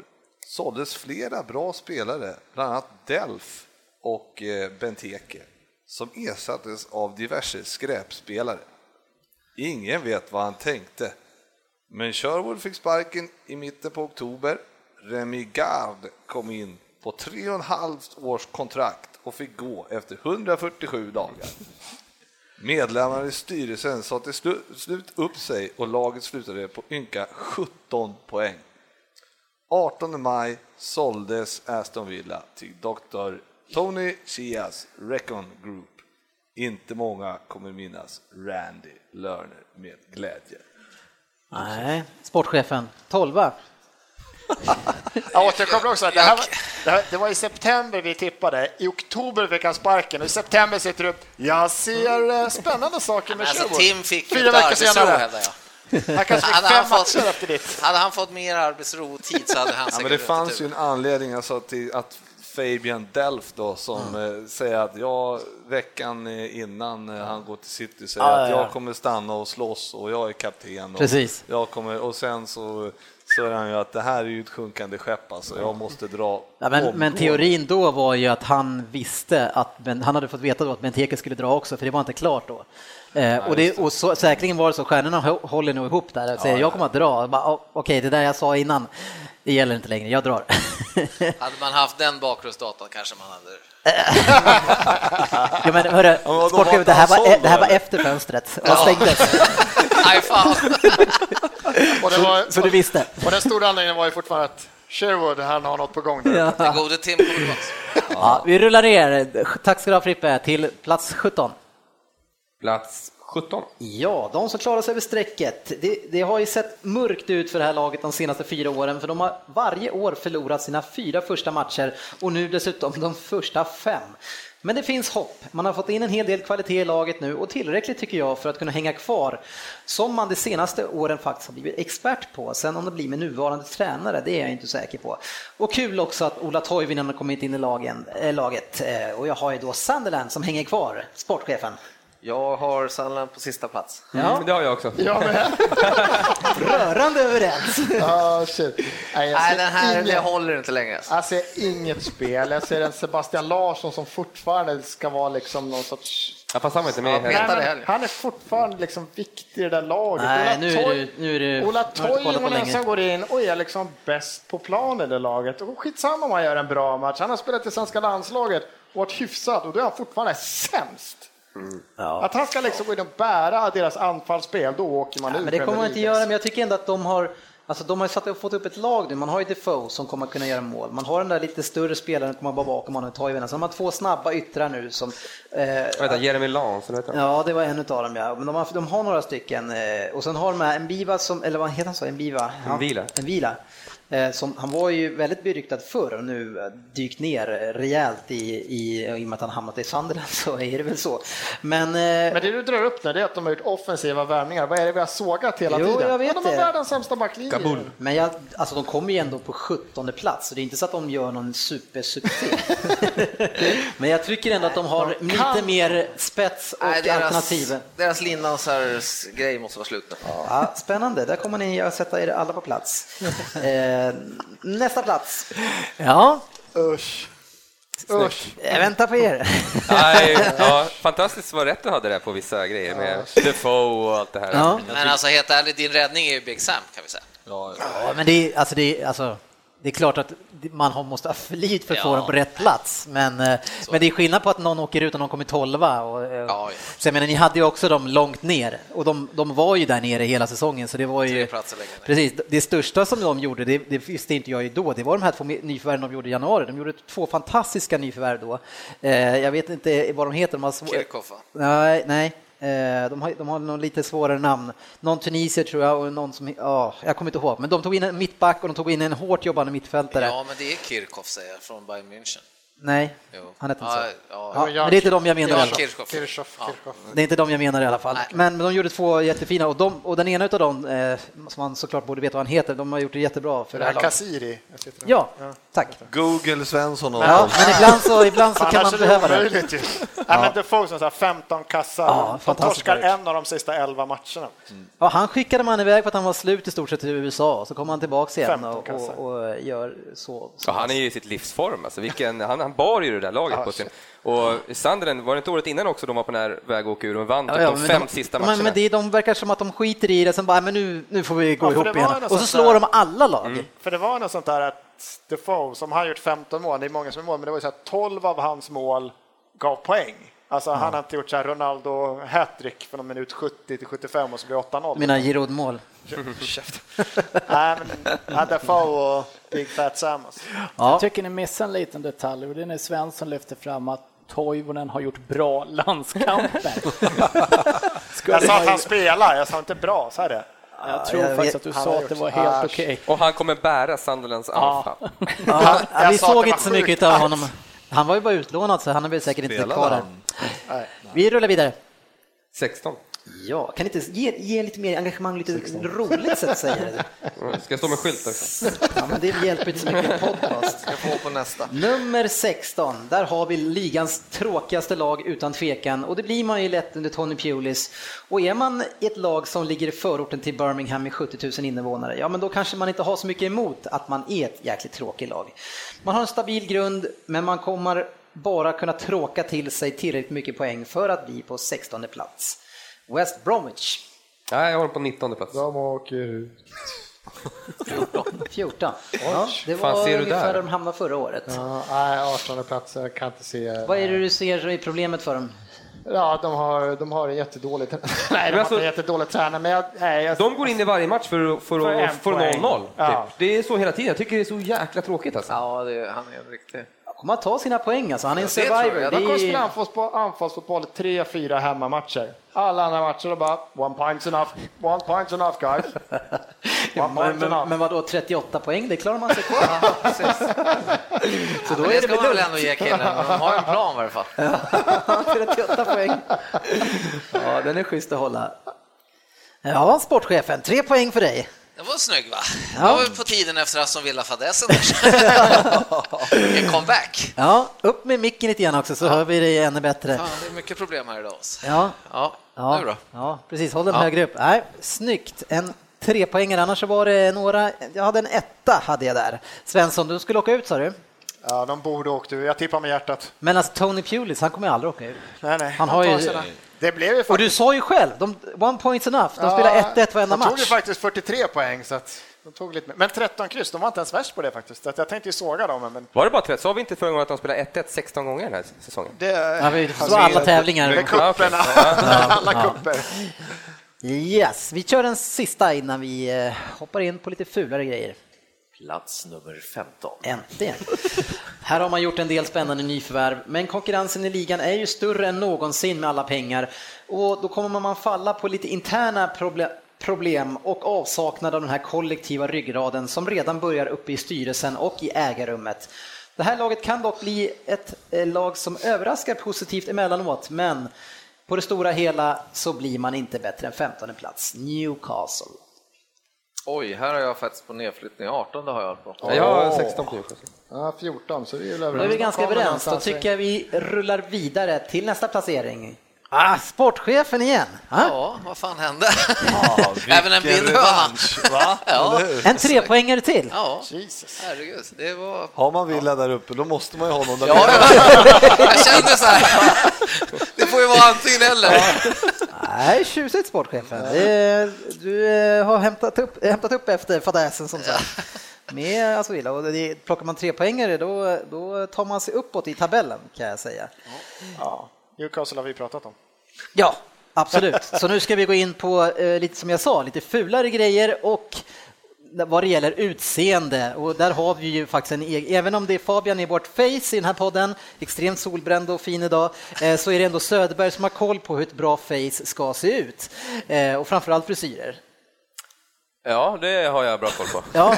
såldes flera bra spelare, bland annat Delf och eh, Benteke, som ersattes av diverse skräpspelare. Ingen vet vad han tänkte, men Sherwood fick sparken i mitten på oktober. Remy Gard kom in på tre och en halvt års kontrakt och fick gå efter 147 dagar. Medlemmarna i styrelsen sa till slut upp sig och laget slutade på ynka 17 poäng. 18 maj såldes Aston Villa till Dr. Tony Chias Recon Group. Inte många kommer minnas Randy Lerner med glädje. Nej, sportchefen, 12 Jag återkommer också. Det, här var, det, här, det var i september vi tippade. I oktober fick han sparken och i september sitter du upp. Jag ser eh, spännande saker med Alltså, Sherwood. Tim fick Fyra veckor senare. Jag. Han kanske fick Hade fem han, fått, matcher efter ditt. hade han fått mer arbetsro och tid så hade han Ja, säkert men det fanns ju en anledning alltså, till att Fabian Delft då, som eh, säger att jag veckan eh, innan eh, han går till City säger Ja, att ja, ja. jag kommer stanna och slåss och jag är kapten. Och Precis. Jag kommer, och sen så säger han ju att det här är ju ett sjunkande skepp alltså, jag måste dra Ja, men, men teorin då var ju att han visste att han hade fått veta då att Benteke skulle dra också, för det var inte klart då. Eh, och det, och så, säkerligen var det så, stjärnorna hå- håller nog ihop där och säger jag kommer att dra. Bara, "Oh, Okej, det där jag sa innan, det gäller inte längre, jag drar. Hade man haft den bakgrundsdatan kanske man hade... ja, men hörru, men vadå, sportchefen, var det här var, såld det här var efter fönstret, och stängdes, Nej, fan. Och, det var, så du visste. och den stora anledningen var ju fortfarande att Sherwood, han har något på gång där. Den gode Tim tillbaka. Ja, vi rullar ner, tack ska du ha Frippe, till plats 17. Plats 17. Ja, de som klarar sig över strecket. Det, det har ju sett mörkt ut för det här laget de senaste fyra åren, för de har varje år förlorat sina fyra första matcher och nu dessutom de första fem. Men det finns hopp. Man har fått in en hel del kvalitet i laget nu och tillräckligt tycker jag för att kunna hänga kvar, som man de senaste åren faktiskt har blivit expert på. Sen om det blir med nuvarande tränare, det är jag inte säker på. Och kul också att Ola Toivonen har kommit in i lagen, äh, laget eh, och jag har ju då Sunderland som hänger kvar, sportchefen. Jag har Sunderland på sista plats. Ja, Mm, Det har jag också. Jag med. rörande överens. Ah, shit. Nej, jag Nej, den här det håller inte längre. Jag ser inget spel. Jag ser en Sebastian Larsson som fortfarande ska vara liksom någon sorts... Ja, fast han var inte med Nej, det men han är fortfarande liksom viktig i det där laget. Nej, Ola nu är du, nu är du, Ola Toivonen som går in och är liksom bäst på plan i det laget. Och skitsamma om han gör en bra match. Han har spelat i svenska landslaget och varit hyfsad och då är han fortfarande sämst. Ja. Att han ska liksom gå in och bära deras anfallsspel, då åker man Ja, ur men det kommer man inte göra, men jag tycker ändå att de har Alltså de har ju satt och fått upp ett lag nu, man har ju Defoe som kommer att kunna göra mål, man har den där lite större spelaren som kommer bara bakom honom, Toivonen, så de har två snabba yttrar nu som... Eh, Vänta, Jeremy Lance, eller heter han? Ja, det var en av dem ja. Men de har, de har några stycken. Eh, och sen har de här en Biva som, eller vad heter han så? En Biva? Ja, Vila. En Vila. Eh, som, han var ju väldigt beryktad förr och nu eh, dykt ner eh, rejält i, i, i och med att han hamnat i Sunderland så är det väl så. Men, Men det du drar upp nu det är att de har gjort offensiva värvningar. Vad är det vi har sågat hela Jo, tiden? jag vet Ja, de har det. världens sämsta backlinje. Kabul. Men jag, alltså de kommer ju ändå på 17 plats, så det är inte så att de gör någon supersuccé. Men jag tycker ändå att de har De lite mer spets och Nej, deras, alternativ. deras Lindansars grej måste vara slut nu. Ja, spännande, där kommer ni att sätta er alla på plats. Eh, nästa plats. Ja, Usch. Usch. jag väntar på er. Nej, ja, fantastiskt vad rätt du hade där på vissa grejer med Defoe och allt det här. Ja. Men alltså helt ärligt, din räddning är ju Big Sam kan vi säga. Ja, Ja, men det är, alltså det är, alltså, det är klart att man måste ha flit för att få Ja. dem på rätt plats, men, eh, men det är skillnad på att någon åker ut och någon kommer tolva. Och, eh, ja. Så jag menar, ni hade ju också dem långt ner och de, de var ju där nere hela säsongen, så det var ju... Precis, det största som de gjorde, det, det visste inte jag ju då, det var de här två nyförvärven de gjorde i januari. De gjorde två fantastiska nyförvärv då. Eh, jag vet inte vad de heter. De har va? Nej, nej. Eh, de har, de har någon lite svårare namn. Någon tunisier tror jag och någon som, ja, jag kommer inte ihåg. Men de tog in en mittback och de tog in en hårt jobbande mittfältare. Ja, men det är Kirchhoff säger jag, från Bayern München. Nej, Jo. han heter inte ja, så. Ja, Ja, men det är inte de jag menar i ja, alla fall. Kirchhoff. Kirchhoff, Ja. Kirchhoff. Det är inte de jag menar i alla fall. Nej. Men de gjorde två jättefina och, de, och den ena av dem, eh, som man såklart borde veta vad han heter, de har gjort det jättebra för det här jag sitter där. Ja, tack. Google Svensson och Ja, men ibland så, ibland så kan man är behöva det. ju. Nej, men Defoe som så här 15 kassar. Ja, de torskar en av de sista 11 matcherna. Ja, han skickade man iväg för att han var slut i stort sett till USA, så kom han tillbaks igen 15 och, och, och gör så. Ja, han är ju i sitt livsform. Alltså, vilken, han, han bar ju det där laget på sin... Och Sandren, var det inte året innan också de var på den här väg att åka ur och vann typ de men fem de, sista matcherna? men det, de verkar som att de skiter i det, sen bara, men nu, nu får vi gå Ja, ihop igen. Och så slår där- de alla lag. För det var något sånt där att Defoe, som har gjort 15 mål, det är många som är mål, men det var ju så att 12 av hans mål gav poäng. Alltså han har inte gjort så här Ronaldo hattrick från minut 70 till 75 och så blir det 8-0. Mina Giroud-mål. Nej, men ja, Defoe och Big Fat Sam. Alltså. Ja. Jag tycker ni missar en liten detalj och det är när Svensson lyfter fram att Toivonen har gjort bra landskamper. Skulle Jag sa att ju- han spelar, jag sa inte bra, sa det? Jag tror jag faktiskt vet- att du sa att det var helt okej. Och han kommer bära Sunderlands. Ja, Jag vi såg inte så mycket av honom. Han var ju bara utlånad så han är väl säkert inte Spelade kvar där. Vi rullar vidare. 16. Ja, kan ni inte ge, ge lite mer engagemang, lite roligt sätt att säga det? Ska jag stå med skylt också? Ja, men det hjälper inte så mycket i podcast. Jag får på nästa. Nummer 16, där har vi ligans tråkigaste lag utan tvekan och det blir man ju lätt under Tony Pulis. Och är man i ett lag som ligger i förorten till Birmingham med 70 000 invånare, ja men då kanske man inte har så mycket emot att man är ett jäkligt tråkigt lag. Man har en stabil grund, men man kommer bara kunna tråka till sig tillräckligt mycket poäng för att bli på 16 plats. West Bromwich, Nej, jag har den på 19 plats. De åker ut. 14. Ja, det Fan, var ser du ungefär där? de hamnade förra året. Ja, nej, 18 plats, jag kan inte se. Vad är det du ser är problemet för dem? Ja, de har, de har en jättedålig Nej, de har alltså- inte en jättedålig tränare, men jag, nej, jag, De går in i varje match för, för, För få poäng. 0-0. Ja. Typ. Det är så hela tiden. Jag tycker det är så jäkla tråkigt alltså. Ja, det, han är en riktig... kommer att ta sina poäng alltså. Han är en jag. survivor. Ja, Det De kommer spela anfallsfotboll, tre, fyra hemmamatcher. Alla andra matcher är bara one point's enough, one point's enough guys. One men, men, men vadå, 38 poäng, det klarar man sig på. Så då är det ska man väl ändå ge killen, de har en plan i varje fall. 38 poäng. Ja, den är schysst att hålla. Ja, sportchefen, tre poäng för dig. Det var snygg va? Ja. Det var på tiden efter Aston Villa-fadäsen. en comeback. Ja, upp med micken lite grann också så hör vi dig ännu bättre. Fan, det är mycket problem här idag. Alltså. Ja, Ja, ja, då? ja precis. Håll den Ja. högre upp. Nej, snyggt. En trepoängare, annars så var det några, jag hade en etta hade jag där. Svensson, du skulle åka ut sa du? Ja, de borde åkt ut. Jag tippar med hjärtat. Men alltså Tony Pulis, han kommer ju aldrig åka ut. Nej, nej. Han har tar ju- sina- Det blev ju Och du faktiskt... sa ju själv, de, one point's enough. De Ja, spelar 1-1 varenda De tog ju match. faktiskt 43 poäng, så att de tog lite mer. Men 13 kryss, de var inte ens värst på det faktiskt. Att Jag tänkte ju såga dem, men Var det bara 30? Sa vi inte förra gången att de spelade 1-1 16 gånger den här säsongen? det... Ja, vi så alla tävlingar. Med cupen, alla kupper. Yes, vi kör den sista innan vi eh, hoppar in på lite fulare grejer. Plats nummer 15. Äntligen! Här har man gjort en del spännande nyförvärv, men konkurrensen i ligan är ju större än någonsin med alla pengar och då kommer man falla på lite interna proble- problem och avsaknad av den här kollektiva ryggraden som redan börjar uppe i styrelsen och i ägarrummet. Det här laget kan dock bli ett eh, lag som överraskar positivt emellanåt, men på det stora hela så blir man inte bättre än 15 plats. Newcastle. Oj, här har jag faktiskt på nedflyttning. 18 har jag på. Ja, Jag har 16 på. Ja, 14, så vi är överens. Då är vi ganska överens. Då tycker jag vi rullar vidare till nästa placering. Ah, sportchefen igen! Ah, Ja, vad fan hände? Ja, Även en höna. revansch, Va? Ja. En trepoängare till! Ja, Jesus. herregud. Det var... Har man Villa där uppe, då måste man ju ha någon där Ja, nere. jag kände så här. Får ju vara antingen eller. Nej, tjusigt sportchefen. Du eh, har hämtat upp, hämtat upp efter fadäsen som sagt. Med Aston Villa. Och det, plockar man tre poängare då, då tar man sig uppåt i tabellen kan jag säga. Ja, Newcastle har vi pratat om. Ja, absolut. Så nu ska vi gå in på eh, lite som jag sa, lite fulare grejer och vad det gäller utseende och där har vi ju faktiskt en egen, även om det är Fabian i vårt face i den här podden, extremt solbränd och fin idag, eh, så är det ändå Söderberg som har koll på hur ett bra face ska se ut eh, och framförallt frisyrer. Ja, det har jag bra koll på. Ja,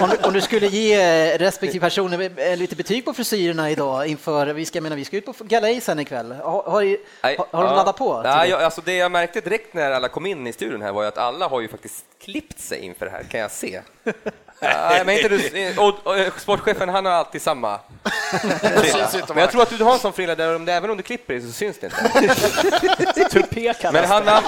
om, du, om du skulle ge eh, respektive personer eh, lite betyg på frisyrerna idag inför, vi ska, menar, vi ska ut på galej sen ikväll. Har, har, har, har de ja. laddat på? Nej, jag, alltså det jag märkte direkt när alla kom in i studion här var att alla har ju faktiskt klippt sig inför det här, kan jag se. Nej, men inte du, och, och, eh, sportchefen han har alltid samma frilla. Men jag tror att du har en sån frilla där om det, även om du klipper dig så syns det inte. Tupé Men han, an-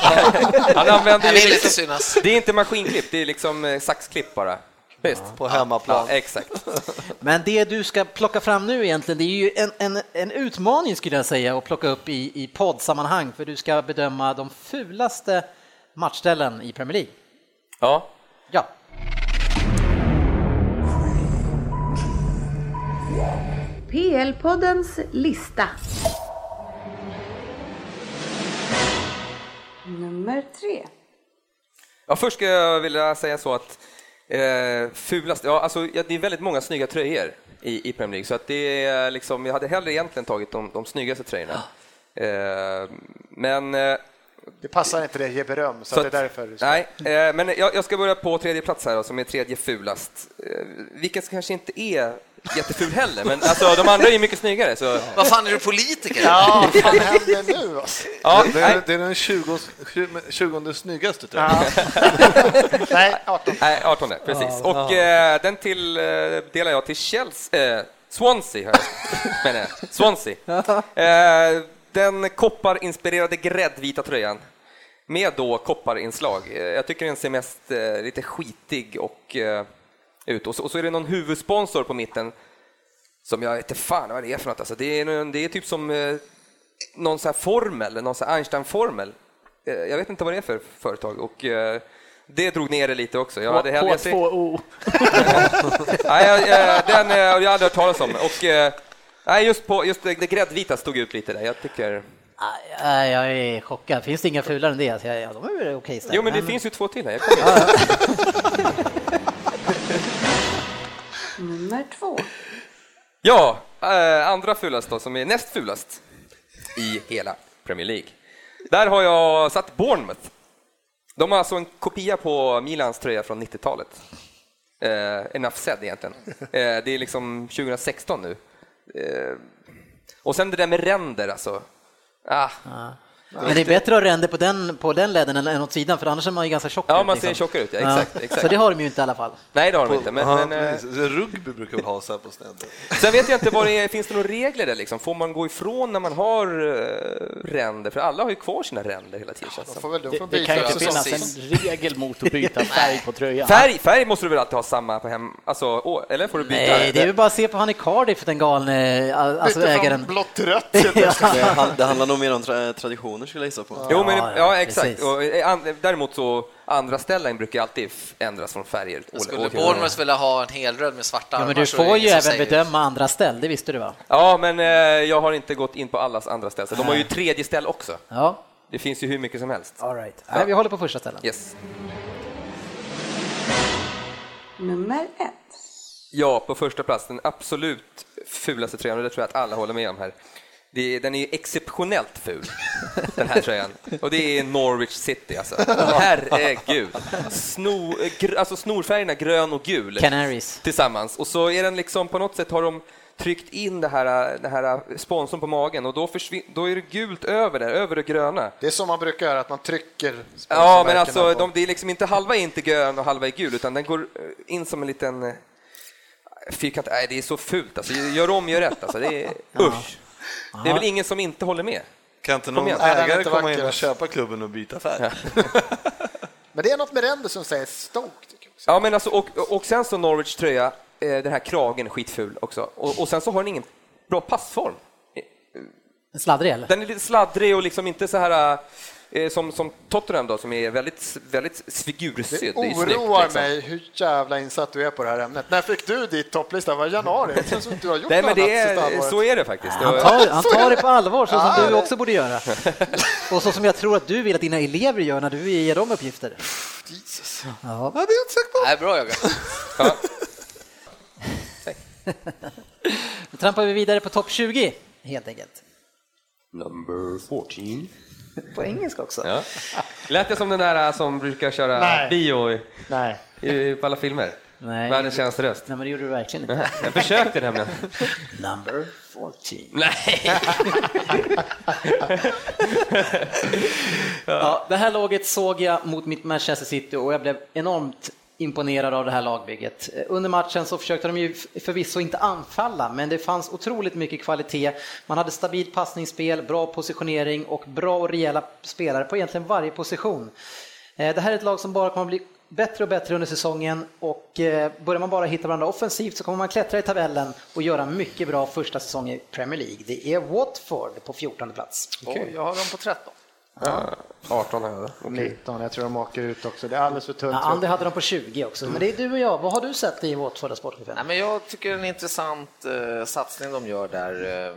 han använder ju liksom, synas. det är inte maskinklipp, det är liksom eh, saxklipp bara. Visst? På hemmaplan. Ja, exakt. Men det du ska plocka fram nu egentligen, det är ju en, en, en utmaning skulle jag säga att plocka upp i, i poddsammanhang, för du ska bedöma de fulaste matchställen i Premier League. Ja, Ja, PL-poddens lista. Nummer tre. Ja, först ska jag vilja säga så att eh, fulast, ja, alltså, ja, det är väldigt många snygga tröjor i, i Premier League, så att det är liksom, jag hade hellre egentligen tagit de, de snyggaste tröjorna. Eh, men eh, Det passar inte dig att ge beröm, så, Så det är att- därför. Nej, eh, men jag, jag ska börja på tredje plats här då, som är tredje fulast. Eh, vilket kanske inte är jätteful heller, men alltså, de andra är mycket snyggare. Så, Vad fan är du politiker? Ja, vad fan händer nu? Alltså? ja, Det är, det är den 20, 20 snyggaste tror jag. Ja. Nej, 18. nej, 18 precis. Och eh, den till, eh, delar jag till Chelsea, eh, Swansea, har jag, menar jag. Swansea. Eh, den kopparinspirerade gräddvita tröjan med då kopparinslag. Eh, Jag tycker den ser mest eh, lite skitig och eh, ut. Och så, och så är det någon huvudsponsor på mitten som jag vet inte fan vad det är för något. Alltså, det, är, det är typ som eh, någon sån här formel, någon sån här Einstein-formel. Eh, jag vet inte vad det är för företag och eh, det drog ner det lite också. Jag hade hellre, jag ser- H2O. Nej, jag, jag, den eh, har jag aldrig hört talas om. Och, eh, nej, just, på, just det, det gräddvita stod ut lite där. Jag tycker... Nej, Jag är chockad. Finns det inga fulare än det? Alltså, ja, de är väl okej Jo, men det finns ju två till här. Nummer två. Ja, eh, andra fulast då, som är näst fulast i hela Premier League. Där har jag satt Bournemouth. De har alltså en kopia på Milans tröja från 90-talet. Eh, enough said egentligen. Eh, det är liksom 2016 nu. Eh, och sen det där med ränder alltså. Ah, Men det är bättre att ha ränder på den, på den lädern än åt sidan, för annars är man ju ganska tjock. Ja, ut, man ser tjockare ut, ja, exakt, exakt. Så det har de ju inte i alla fall. nej, det har de inte. Men, Ja, men, eh. Rugby brukar väl ha så här på snedden. Sen vet jag inte vad det är, finns det några regler där liksom? Får man gå ifrån när man har uh, ränder? För alla har ju kvar sina ränder hela tiden känns det Får väl, då Det, får det byta kan ju inte finnas en regel mot att byta färg på tröjan. Färg, färg måste du väl alltid ha samma på hem... Alltså, å- eller får du byta? Nej, det är ju bara att se på han i Cardiff, den galne alltså Bytte ägaren. från blått till rött. Det, han- det handlar nog mer om tra traditioner skulle jag gissa på. Jo, men, Ja, ja, ja, exakt. Och, eh, an, däremot så, andra ställen brukar alltid ändras från färger. Jag skulle Bournemouth vilja ha en helröd med svarta Ja, armar men du får ju även bedöma andra ställ, det visste du va? Ja, men eh, jag har inte gått in på allas andra ställ. Så de har ju tredje ställ också. Ja, Det finns ju hur mycket som helst. all right. Nej, vi håller på första ställen. Yes. Nummer ett. Ja, på första plats, den absolut fulaste tröjan, och det tror jag att alla håller med om här. Det den är ju exceptionellt ful, den här tröjan. Och det är Norwich City alltså. Herregud. Sno, gr, alltså snorfärgerna grön och gul Canaries. tillsammans. Och så är den liksom, på något sätt har de tryckt in det här, det här sponsorn på magen och då, då är det gult över det, över det gröna. Det är så man brukar göra, att man trycker Ja, men alltså, de, det är liksom inte halva är inte grön och halva är gul, utan den går eh, in som en liten eh, fyrkant. Nej, det är så fult alltså. Gör om, gör rätt alltså. Det är usch. Det är väl ingen som inte håller med? Kan inte någon den ägare inte komma in och köpa klubben och byta färg? Men det är något med ränder som säger Stoke. Ja, men alltså, och, och sen så Norwich tröja, eh, den här kragen är skitful också. Och, och sen så har den ingen bra passform. Sladdrig eller? Den är lite sladdrig och liksom inte så här eh, som, som Tottenham då, som är väldigt, väldigt figursydd. Det är ju snyggt, oroar liksom. mig hur jävla insatt du är på det här ämnet. När fick du ditt topplista? Var det januari? Det känns som att du har gjort Nej, men det är, så är det faktiskt. Han Och- tar, han tar det på allvar, så som du också borde göra. Och så som jag tror att du vill att dina elever gör när du ger dem uppgifter. Jesus. Ja. Ja, det är jag inte säker på. Nej, bra jobbat. Ja. Då trampar vi vidare på topp 20, helt enkelt. Number 14. På engelska också. Ja. Lät det som den där som brukar köra Nej. bio i, Nej. i, på alla filmer? Nej. Världens kändaste röst. Nej, men det gjorde du verkligen inte. Jag försökte nämligen. Number 14. Nej. Ja, det här laget såg jag mot mitt Manchester City och jag blev enormt imponerad av det här lagbygget. Eh, under matchen så försökte de ju förvisso inte anfalla, men det fanns otroligt mycket kvalitet. Man hade stabilt passningsspel, bra positionering och bra och rejäla spelare på egentligen varje position. Eh, det här är ett lag som bara kommer att bli bättre och bättre under säsongen och eh, börjar man bara hitta varandra offensivt så kommer man klättra i tabellen och göra mycket bra första säsong i Premier League. Det är Watford på 14 plats. Oj, jag har dem på 13. 18 har jag. Okej. 19, jag tror de åker ut också. Det är alldeles för tunt. Ja, Andy hade dem på 20 också, men det är du och jag. Vad har du sett i Watford Sportchefen? Nej, men jag tycker det är en intressant eh, satsning de gör där. Eh,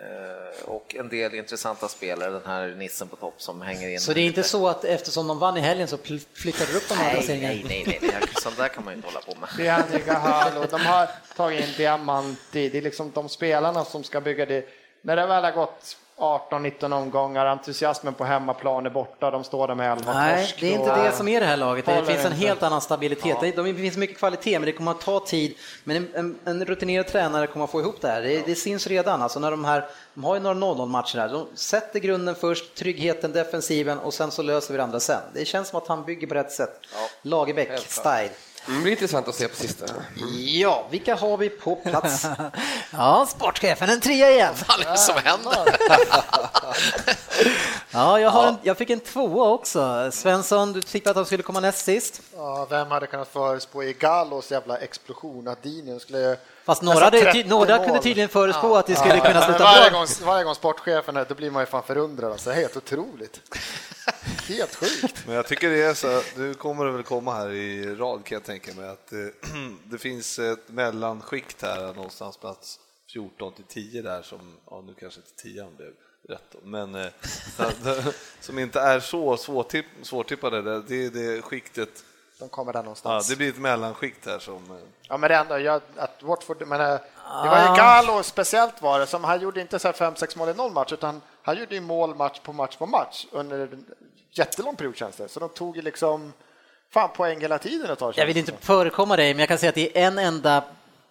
Eh, Och en del intressanta spelare, den här nissen på topp som hänger in. Så det är inte så att eftersom de vann i helgen så flyttade du upp de här Nej, placeringarna? nej, nej, nej, nej. sånt där kan man ju inte hålla på med. De har tagit in Diamanti. Det är liksom de spelarna som ska bygga det. När det väl har gått 18-19 omgångar, entusiasmen på hemmaplan är borta, de står där med 11 Nej, torsk. det är inte det som är det här laget. Det finns en helt annan stabilitet. Det, de, det finns mycket kvalitet, men det kommer att ta tid. Men en, en, rutinerad tränare kommer att få ihop det här. Det, det syns redan. Alltså när de, här, de har ju några 0-0 matcher här. De sätter grunden först, tryggheten, defensiven och sen så löser vi det andra sen. Det känns som att han bygger på rätt sätt. Lagerbäck-style. Mm, Det blir intressant att se på sista. Ja, vilka har vi på plats? ja, sportchefen, en trea igen. Vad är det som händer? Ja, jag, har En, jag fick en tvåa också. Svensson, du tyckte att de skulle komma näst sist. Ja, vem hade kunnat förutspå i Gallos jävla explosion att Dinion skulle... Fast några, 30 några kunde tydligen förutspå att det skulle kunna sluta varje, bra. gång, varje gång sportchefen är, då blir man ju fan förundrad. Alltså, helt otroligt. Helt sjukt. Men jag tycker det är så, nu kommer det väl komma här i rad kan jag tänka mig att eh, det finns ett mellanskikt här någonstans plats 14 till 10 där som, ja nu kanske inte 10 blev rätt då, men eh, som inte är så svårtipp, svårtippade, det, det är det skiktet, De kommer där ja, någonstans. det blir ett mellanskikt här som eh, Ja, men det ändå, jag, att Watford, men, eh, det var ju Gallo speciellt var det, som han gjorde inte så här fem sex mål i noll match, utan han gjorde ju mål match på match på match under jättelång period känns det. Så de tog ju liksom fan poäng hela tiden ett tag. Jag vill inte förekomma dig, men jag kan säga att det är en enda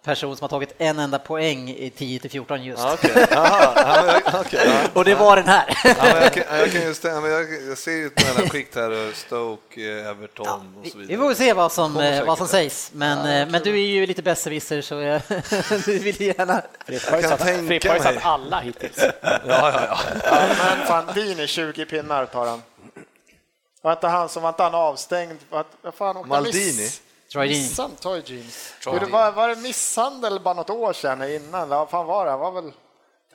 person som har tagit en enda poäng i 10 till 14 just. Ja, okej. Aha, ja, ja. Och det var den här. Ja, men jag, kan, jag, kan just, ja, jag, ser ju ett mellanskikt här, eh, Stoke, eh, Everton och så Vi vidare. får se vad som, eh, vad som sägs, men, eh, men du är ju lite besserwisser så jag, du vill gärna... Frippe har ju satt- alla hittills. Ja, ja, ja. Ja, men fan, Dini 20 pinnar tar han. Var inte han som var inte han avstängd? Vad vad fan åkte han Maldini? Troy. Missan, Jean. Var, var det misshandel bara något år sedan innan? Vad fan var det? Var väl...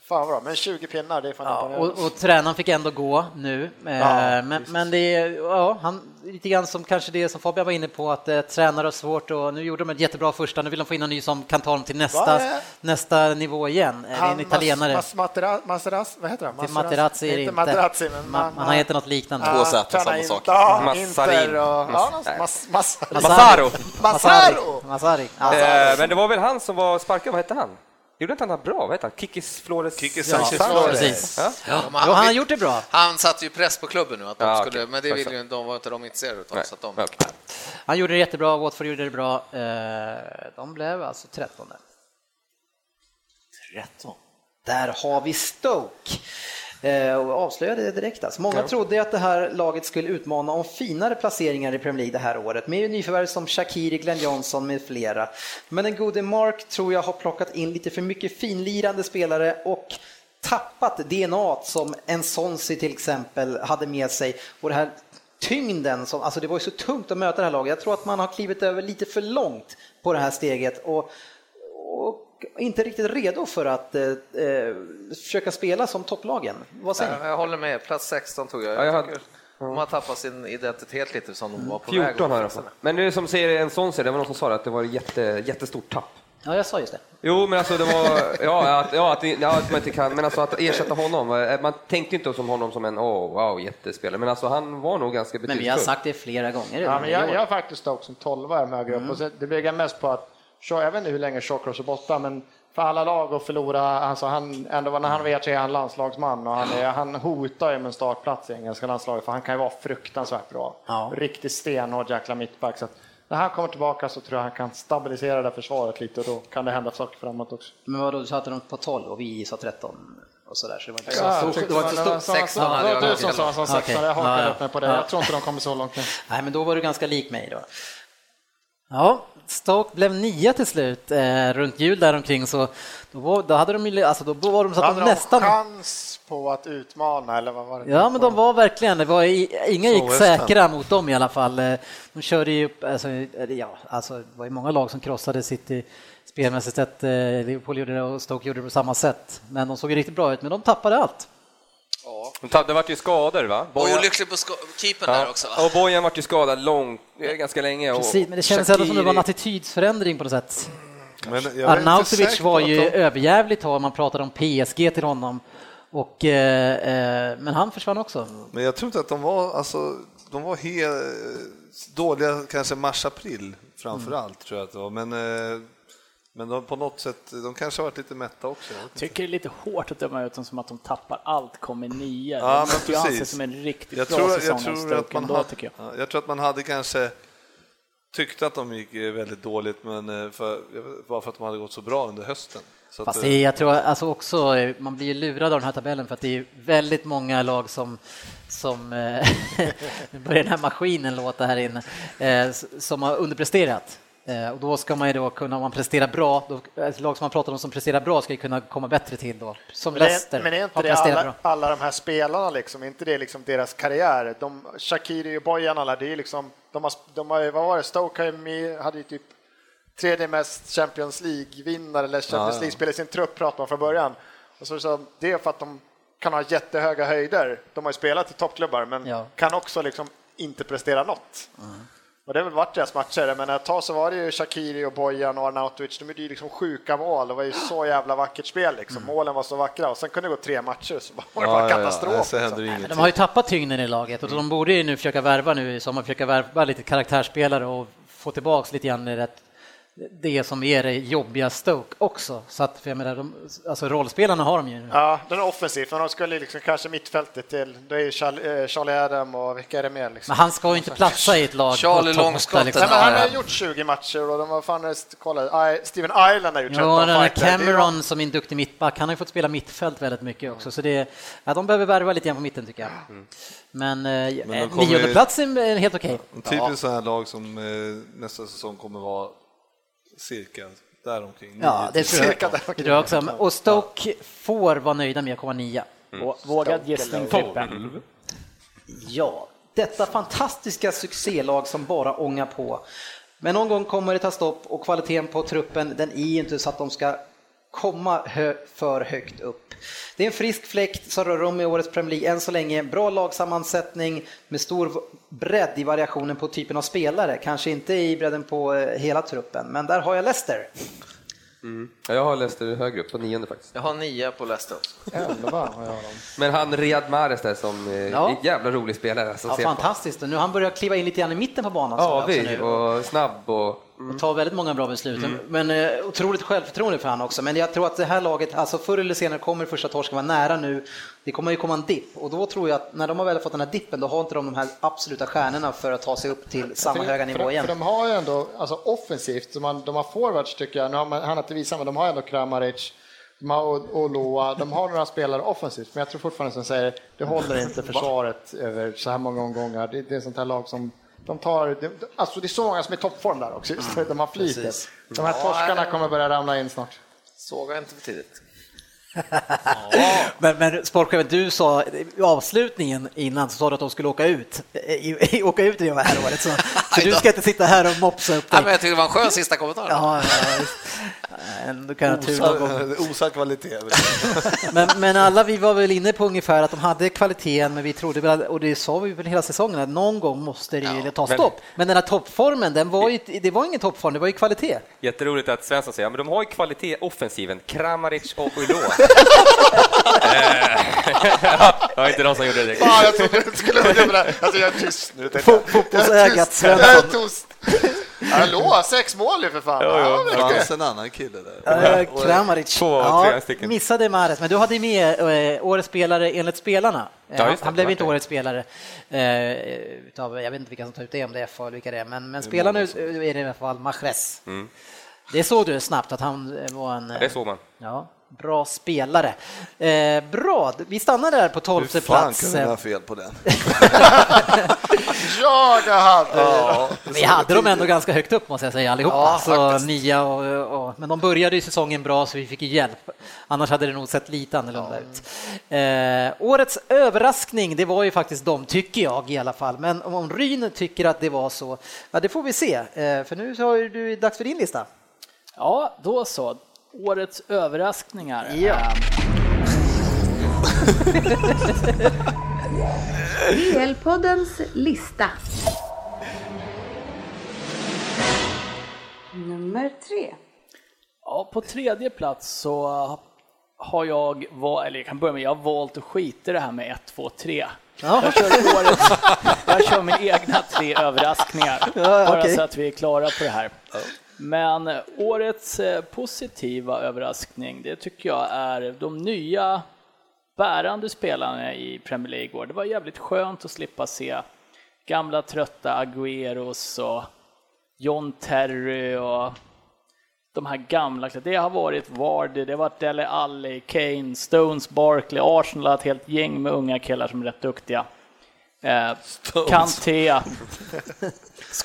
Fan bra, men 20 pinnar, det är fan Ja, och, och tränaren fick ändå gå nu, eh, Ja, men, men det är ja, han, lite grann som kanske det som Fabian var inne på, att eh, tränare har svårt och nu gjorde de ett jättebra första, nu vill de få in en ny som kan ta dem till nästa, nästa nivå igen. Eh, Det är en italienare. Mas, mas, Matera- Materazzi, vad heter han? Till Materazzi inte. inte. Materazzi, men Man, man har hetat något liknande. Två Z, samma sak. Ja, Massarin. Massaro. Massaro! Men det var väl han som var sparkad, vad hette han? Gjorde inte han något bra? Vad hette han? Kikis Flores? Kikis Ja, Sanchez Flores. precis. Ja? Ja, han har gjort det bra. Han satte ju press på klubben nu, att de Ja, skulle, okej. men det vill ju, de var inte de intresserade av. Så att de, Okej. Han gjorde det jättebra, Watford gjorde det bra. Eh, De blev alltså 13. 13. Där har vi Stoke. Eh, Och avslöjade det direkt. Alltså. Många trodde att det här laget skulle utmana om finare placeringar i Premier League det här året med nyförvärv som Shakiri, Glenn Johnson med flera. Men den gode Mark tror jag har plockat in lite för mycket finlirande spelare och tappat DNA som en Sonsi till exempel hade med sig och det här tyngden, som, alltså det var ju så tungt att möta det här laget. Jag tror att man har klivit över lite för långt på det här steget och, och inte riktigt redo för att eh, eh, försöka spela som topplagen. Vad säger ni? jag håller med, plats 16 tog jag. Ja, jag jag hade- de har tappat sin identitet lite som de var på väg 14 har att jag fixa. fått. Men det är som säger en sån ser det var någon som sa det, att det var ett jätte, jättestort tapp. Ja, jag sa just det. Jo, men alltså det var, ja, att, ja, att, ja, att man inte kan, men alltså att ersätta honom, eh, man tänkte inte som honom som en, oh, wow, jättespelare, men alltså han var nog ganska Men vi betydelsefull. har sagt det flera gånger. Ja, men jag, jag har faktiskt Stoke som 12 är med upp och så, det bygger mest på att jag vet inte hur länge Shawcross är borta, men för alla lag att förlora, alltså han, ändå när han vet så är han landslagsman och han, är, han hotar ju med en startplats i engelska landslaget för han kan ju vara fruktansvärt bra. Ja. Riktigt stenhård jäkla mittback. Så att när han kommer tillbaka så tror jag han kan stabilisera det försvaret lite och då kan det hända saker framåt också. Men vadå, du satte dem på 12 och vi sa 13 och sådär. Så det var inte så Ja, stort. tyckte Det var inte man- så stort. 16 det hade var jag du som sa som Okej. 16, jag hakade upp mig på det. Ja. Jag tror inte de kommer så långt nu. Nej, men då var du ganska lik mig då. Ja, Stoke blev nia till slut eh, runt jul däromkring så då, var, då hade de ju, alltså då var de så att de nästan chans på att utmana eller vad var det? Ja, men de var verkligen, det var inga gick säkra mot dem i alla fall. Eh, De körde ju upp, alltså, eller ja, alltså det var ju många lag som krossade City spelmässigt sett. Eh, Liverpool gjorde det och Stoke gjorde det på samma sätt. Men de såg ju riktigt bra ut, men de tappade allt. De tapp- Det vart ju skador va? Bojan- Olycklig på keepern där också. va? och Bojan vart ju skadad långt, eh, ganska länge. Och Precis, men det kändes ändå som det var en attitydsförändring på något sätt. Arnautovic var ju de- överjävligt tag, man pratade om PSG till honom. Och, eh, eh, men han försvann också. Men jag tror inte att de var, alltså, de var helt dåliga kanske mars-april framför Mm. allt tror jag att det var. Men, eh, men de, på något sätt, de kanske har varit lite mätta också. jag. Tycker det är lite hårt att döma ut dem som att de tappar allt, kommer nia. Ja, det men måste ju anses som en riktigt Jag bra tror, säsong jag, tror att man ändå, hade, tycker jag. ja, jag tror att man hade kanske tyckte att de gick eh, väldigt dåligt, men eh, för, bara för att de hade gått så bra under hösten. Så Fast eh, det, är- jag tror alltså också, man blir ju lurad av den här tabellen för att det är väldigt många lag som, som nu börjar den här maskinen låta här inne, som har underpresterat. Eh, Och då ska man ju då kunna, om man presterar bra, då, ett lag som man pratar om som presterar bra ska ju kunna komma bättre till då. Som Men det, Leicester är- men är inte har det alla, bra. alla de här spelarna, liksom, inte det liksom deras karriär? De, Shakiri och Bojan, alla, det är liksom, de har, de har, ju- vad var det, Stoke med, hade ju typ tredje mest Champions League-vinnare eller Champions ja. League-spelare i sin trupp, pratade man från början. Och så, så, det är för att de kan ha jättehöga höjder. De har ju spelat i toppklubbar, men Ja. kan också liksom inte prestera något. Och det har väl varit deras matcher, men ett tag så var det ju Shakiri och Bojan och Arnautovic, de gjorde ju liksom sjuka mål, det var ju så jävla vackert spel liksom. Målen var så vackra och sen kunde det gå tre matcher så var det bara ja, ja, ja, katastrof. så händer liksom. ingenting. De har ju tappat tyngden i laget och de borde ju nu försöka värva nu i sommar, försöka värva lite karaktärsspelare och få tillbaks lite grann det, det som är det jobbiga Stoke också. Så att, för jag menar, de, alltså rollspelarna har de ju nu. Ja, den är offensiv, men de skulle liksom kanske mittfältet till, det är Charlie, eh, Charlie Adam och vilka är det mer? Liksom? Men han ska ju inte platsa i ett lag. på Charlie Långskott, liksom. Nej, men han har Ja. gjort 20 matcher och de var fan, kolla, I- Steven Island har gjort 13 Ja, den här är Cameron som är en duktig mittback, han har ju fått spela mittfält väldigt mycket också, så det, ja, de behöver värva lite grann på mitten tycker jag. Men, eh, ju- nionde plats är helt okej. En typiskt sån här lag som eh, nästa säsong kommer vara cirka däromkring. Ja, det tror Cirka jag. där Det tror jag också. Och Stoke får vara nöjda med att komma nia. Vå- Vågad gissning, Frippe. Ja, detta fantastiska succélag som bara ångar på. Men någon gång kommer det ta stopp och kvaliteten på truppen den är inte så att de ska komma hö för högt upp. Det är en frisk fläkt som rör om i årets Premier League än så länge. Bra lagsammansättning med stor bredd i variationen på typen av spelare. Kanske inte i bredden på eh, hela truppen, men där har jag Leicester. Ja, jag har Leicester högre upp, på nionde faktiskt. Jag har nia på Leicester. Men han Riyad Mahrez där som eh, Ja. är en jävla rolig spelare. Alltså, Ja, på. fantastiskt. Och nu har han börjat kliva in lite grann i mitten på banan. Ja, jag också vi nu. och snabb och... och tar väldigt många bra beslut. Men eh, otroligt självförtroende för han också. Men jag tror att det här laget, alltså förr eller senare kommer första torsken vara nära nu. Det kommer ju komma en dipp och då tror jag att när de har väl fått den här dippen, då har inte de de här absoluta stjärnorna för att ta sig upp till samma För- höga för, nivå För igen. de har ju ändå, alltså offensivt, de har, de har forwards tycker jag, nu har man, han har inte visat, men de har ändå Kramaric, de har O- Oloa, de har några spelare offensivt, men jag tror fortfarande som säger, det håller inte försvaret över så här många omgångar. Det, är sånt här lag som de tar, alltså det är så många som är i toppform där också, just det, de har flytet. De här torskarna kommer börja ramla in snart. Såga inte för tidigt. Men, men sportchefen, du sa i avslutningen innan så sa du att de skulle åka ut, i, i, åka ut i det här året. Så, så du ska inte sitta här och mopsa upp Nej, dig. men jag tyckte det var en skön sista kommentar. Ja, ja. Ändå kan. Osar, osar kvalitet. Men, men alla vi var väl inne på ungefär att de hade kvaliteten, men vi trodde väl, och det sa vi väl hela säsongen, att någon gång måste det ju ta men- stopp. Men den här toppformen, den var ju, det var ingen toppform, det var ju kvalitet. Jätteroligt att Svensson säger, ja, men de har ju kvalitet offensiven, Kramaric och Ulo. ja, inte de som gjorde det. Fan, jag trodde du skulle med det. Alltså jag är tyst nu. jag. Fotbollsägat Jag är tyst. Jag är Svensson. tyst. Hallå, sex mål ju för fan. Ja, Det men- fanns en annan kille där. Eh, Kramaric. Ja, missade Mahrez, men du hade med eh, årets spelare enligt spelarna. Eh, Ja, han, det. blev inte årets spelare. Eh, utav, jag vet inte vilka som tar ut det, om det är FA eller vilka det är, men, men spelarna är det i alla fall Mahrez. Det såg du snabbt att han eh, var en... eh, Det såg man. Ja, bra spelare. Eh, bra, vi stannar där på Hur tolfte fan plats. kunde jag ha fel på den? Jag hade Vi hade dem ändå ganska högt upp måste jag säga allihopa. Ja, så nia och, och, men de började ju säsongen bra så vi fick hjälp. Annars hade det nog sett lite annorlunda ut. Eh, årets överraskning, det var ju faktiskt de, tycker jag i alla fall. Men om Ryn tycker att det var så, ja det får vi se. Eh, för nu har du dags för din lista. Ja, då så. Årets överraskningar. Ja. PL-poddens lista. Nummer tre. Ja, på tredje plats så har jag, va- eller jag kan börja med, jag har valt att skita i det här med 1, 2, 3. Ja. Jag kör årets, jag kör min egna tre överraskningar, Ja, bara så att vi är klara på det här. Men årets eh, positiva överraskning, det tycker jag är de nya bärande spelarna i Premier League. igår. Det var jävligt skönt att slippa se gamla trötta Agüeros och John Terry och de här gamla. Det har varit Vardy, det har varit Dele Alli, Kane, Stones, Barkley, Arsenal ett helt gäng med unga killar som är rätt duktiga. Eh, Kanté.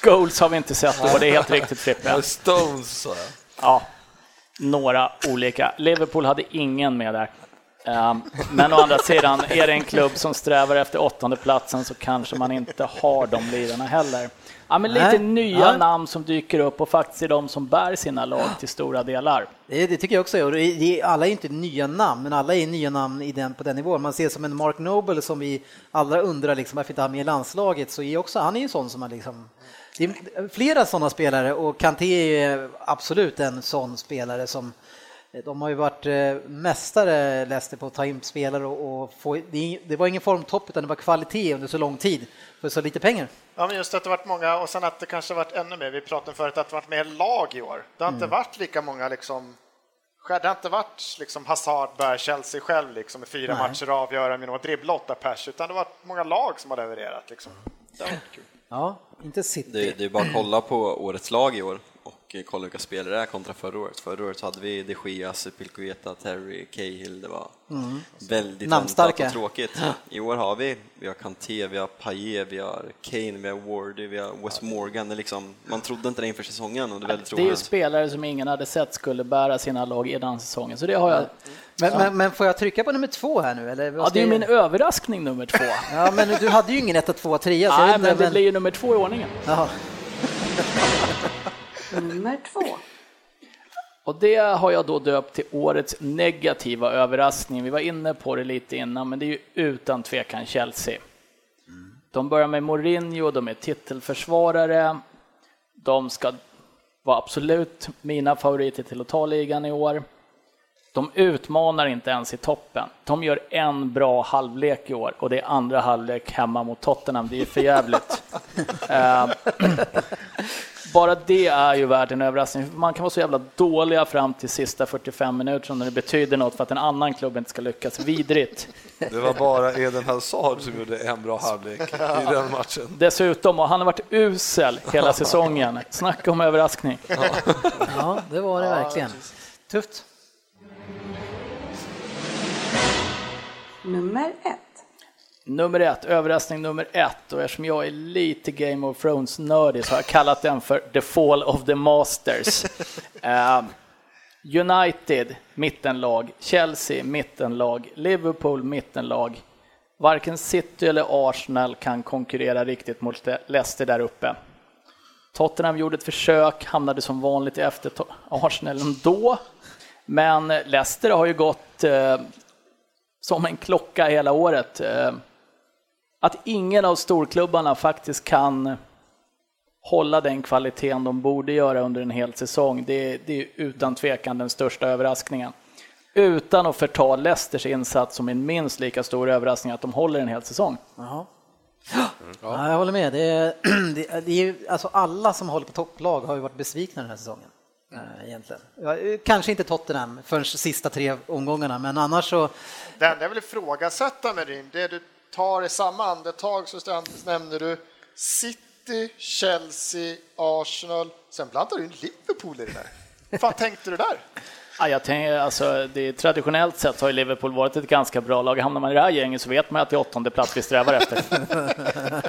Scholes har vi inte sett då, det är helt riktigt Frippe. Stones sa jag. Ja, några olika. Liverpool hade ingen med där. Ehm, Men å andra sidan, är det en klubb som strävar efter åttonde platsen så kanske man inte har de lirarna heller. Ja, men lite Nej. nya Ja. namn som dyker upp och faktiskt är de som bär sina lag till stora delar. Det, det tycker jag också. Och det Alla är inte nya namn, men alla är nya namn i den, på den nivån. Man ser som en Mark Noble som vi alla undrar liksom, varför inte han med i landslaget, så är också, han är ju sån som man liksom... Det är flera sådana spelare och Kanté är absolut en sån spelare som de har ju varit eh, mästare, läste på att ta in spelare och, och få, det, det var ingen formtopp utan det var kvalitet under så lång tid för så lite pengar. Ja, men just att det varit många och sen att det kanske varit ännu mer. Vi pratade förut att det varit mer lag i år. Det har inte varit lika många liksom. Det har inte varit liksom Hazard bär Chelsea själv liksom i fyra Nej. matcher och avgöra genom att dribbla åtta pers, utan det har varit många lag som har levererat liksom. Det har varit kul. Ja, inte City. Det, det är bara att kolla på årets lag i år och kolla vilka spelare det är kontra förra året. Förra året hade vi de Gia, Spilkueta, Terry, Cahill. Det var väldigt Namnstarka. väntat och tråkigt. I år har vi, vi har Kanté, vi har Payet, vi har Kane, vi har Wardy, vi har Wes Morgan. Det liksom, man trodde inte det inför säsongen och det är väldigt Det är ju spelare som ingen hade sett skulle bära sina lag i den säsongen, så det har jag. Men, men, men får jag trycka på nummer två här nu? Eller Ja, det är ju min överraskning nummer två. Ja, men du hade ju ingen 1, 2, 3. Så jag vet Nej, inte, men det blir ju nummer två i ordningen. Jaha. Nummer två. Och det har jag då döpt till årets negativa överraskning. Vi var inne på det lite innan, men det är ju utan tvekan Chelsea. De börjar med Mourinho, de är titelförsvarare. De ska vara absolut mina favoriter till att ta ligan i år. De utmanar inte ens i toppen. De gör en bra halvlek i år och det är andra halvlek hemma mot Tottenham. Det är för jävligt. Bara det är ju värt en överraskning. Man kan vara så jävla dåliga fram till sista 45 minuter när det betyder något för att en annan klubb inte ska lyckas. Vidrigt. Det var bara Eden Hazard som gjorde en bra halvlek i den matchen. Dessutom, och han har varit usel hela säsongen. Snacka om överraskning. Ja, det var det verkligen. Tufft. Nummer ett. Nummer ett, överraskning nummer ett. Och eftersom jag är lite Game of Thrones-nördig så har jag kallat den för The Fall of the Masters. Eh, United, mittenlag. Chelsea, mittenlag. Liverpool, mittenlag. Varken City eller Arsenal kan konkurrera riktigt mot Leicester där uppe. Tottenham gjorde ett försök, hamnade som vanligt efter Arsenal ändå. Men Leicester har ju gått eh, som en klocka hela året. Eh, Att ingen av storklubbarna faktiskt kan hålla den kvaliteten de borde göra under en hel säsong, det, det är utan tvekan den största överraskningen. Utan att förta Leicesters insats som en minst lika stor överraskning att de håller en hel säsong. Jaha. Ja, jag håller med. Det är, det, är- är, alltså alla som håller på topplag har ju varit besvikna den här säsongen. eh, Egentligen. Kanske inte Tottenham förrän sista tre omgångarna, men annars så... Det enda jag vill ifrågasätta med din, det du tar i samma andetag så nämner du City, Chelsea, Arsenal, sen blandar du in Liverpool i det där. Vad fan tänkte du där? Ja, jag tänker, alltså, det, traditionellt sett har ju Liverpool varit ett ganska bra lag. Hamnar man i det här gänget så vet man att det är åttonde plats vi strävar efter.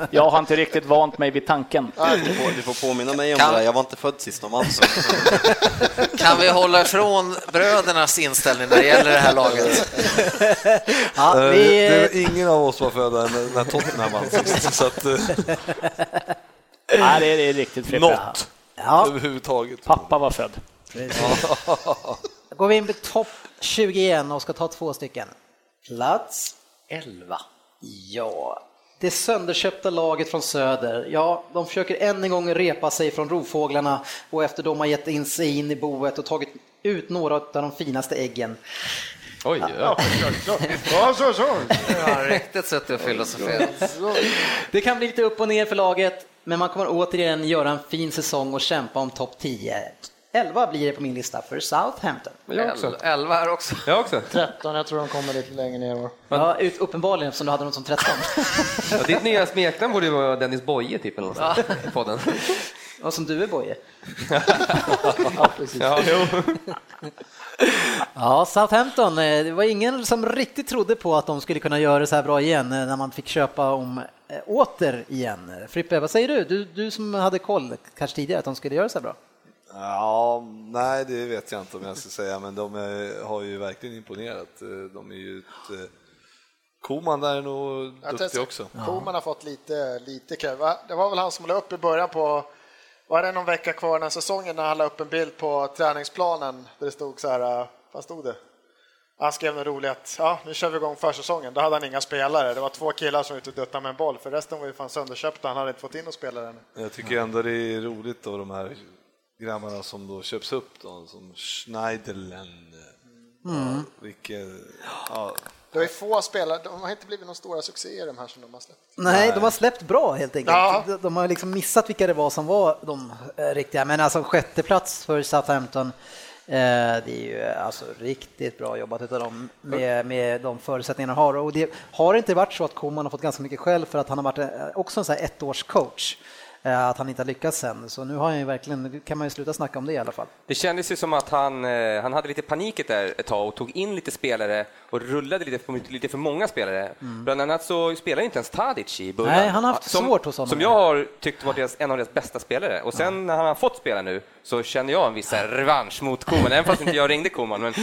Jag har inte riktigt vant mig vid tanken. Du får, du får påminna mig om Kan- det där, jag var inte född sist de vann så. Kan vi hålla ifrån brödernas inställning när det gäller det här laget? Ja, Eh, vi, Det, det var ingen av oss var födda när, när Tottenham vann sist, så att, eh, Nej, det är, det är riktigt Frippe. något ja, överhuvudtaget. Pappa var född. Då går vi in på topp 20 igen och ska ta två stycken. Plats 11. Ja, det sönderköpta laget från söder, ja, de försöker än en gång repa sig från rovfåglarna och efter de har gett in sig in i boet och tagit ut några av de finaste äggen. Oj, Ja, ja, så, så. Ja, riktigt suttit och filosoferat. Det kan bli lite upp och ner för laget, men man kommer återigen göra en fin säsong och kämpa om topp 10. 11 blir det på min lista för Southampton. Jag också. 11 här också. Jag också. 13, jag tror de kommer lite längre ner. Ja, ut, uppenbarligen eftersom du hade något som 13. Ja, ditt nya smeknamn borde ju vara Dennis Boye typ eller något sånt i podden. Och som du är Boje. Ja, precis. Ja, jo. Ja, Southampton, eh, det var ingen som riktigt trodde på att de skulle kunna göra det så här bra igen eh, när man fick köpa om eh, åter igen. Frippe, vad säger du? du? Du som hade koll kanske tidigare att de skulle göra så här bra? Ja, nej det vet jag inte om jag ska säga, men de är, har ju verkligen imponerat. De är ju ett, eh, Koman där är nog Jag duktig också. Koman har fått lite, lite kul. Va? Det var väl han som la upp i början på, var det någon vecka kvar den här säsongen när han la upp en bild på träningsplanen där det stod så här, äh, vad stod det? Han skrev något roligt att ja, nu kör vi igång försäsongen. Då hade han inga spelare. Det var två killar som var ute och duttade med en boll, för resten var ju fan sönderköpta. Han hade inte fått in några spelare än. Jag tycker ändå det är roligt då de här grabbarna som då köps upp då, som Schneiderlin. Ja, vilket, ja, Det är få spelare, de har inte blivit några stora succéer de här som de har släppt. Nej, de har släppt bra helt enkelt. Ja. De, har liksom missat vilka det var som var de eh, riktiga. Men alltså sjätte plats för Southampton, eh, det är ju alltså riktigt bra jobbat utav dem med, med de förutsättningarna de har. Och det har inte varit så att Koman har fått ganska mycket skäll för att han har varit eh, också en sån här ettårscoach. Eh, Att han inte har lyckats sen. Så nu har han ju verkligen, kan man ju sluta snacka om det i alla fall. Det kändes ju som att han, eh, han hade lite paniket där ett tag och tog in lite spelare och rullade lite för, lite för många spelare. Bland annat så spelade inte ens Tadic i början. Mm. Nej, han har haft som, svårt hos honom. Som jag har tyckt varit deras, en av deras bästa spelare. Och sen när han har fått spela nu så känner jag en viss revansch mot Koman, även fast inte jag ringde Koman. Men,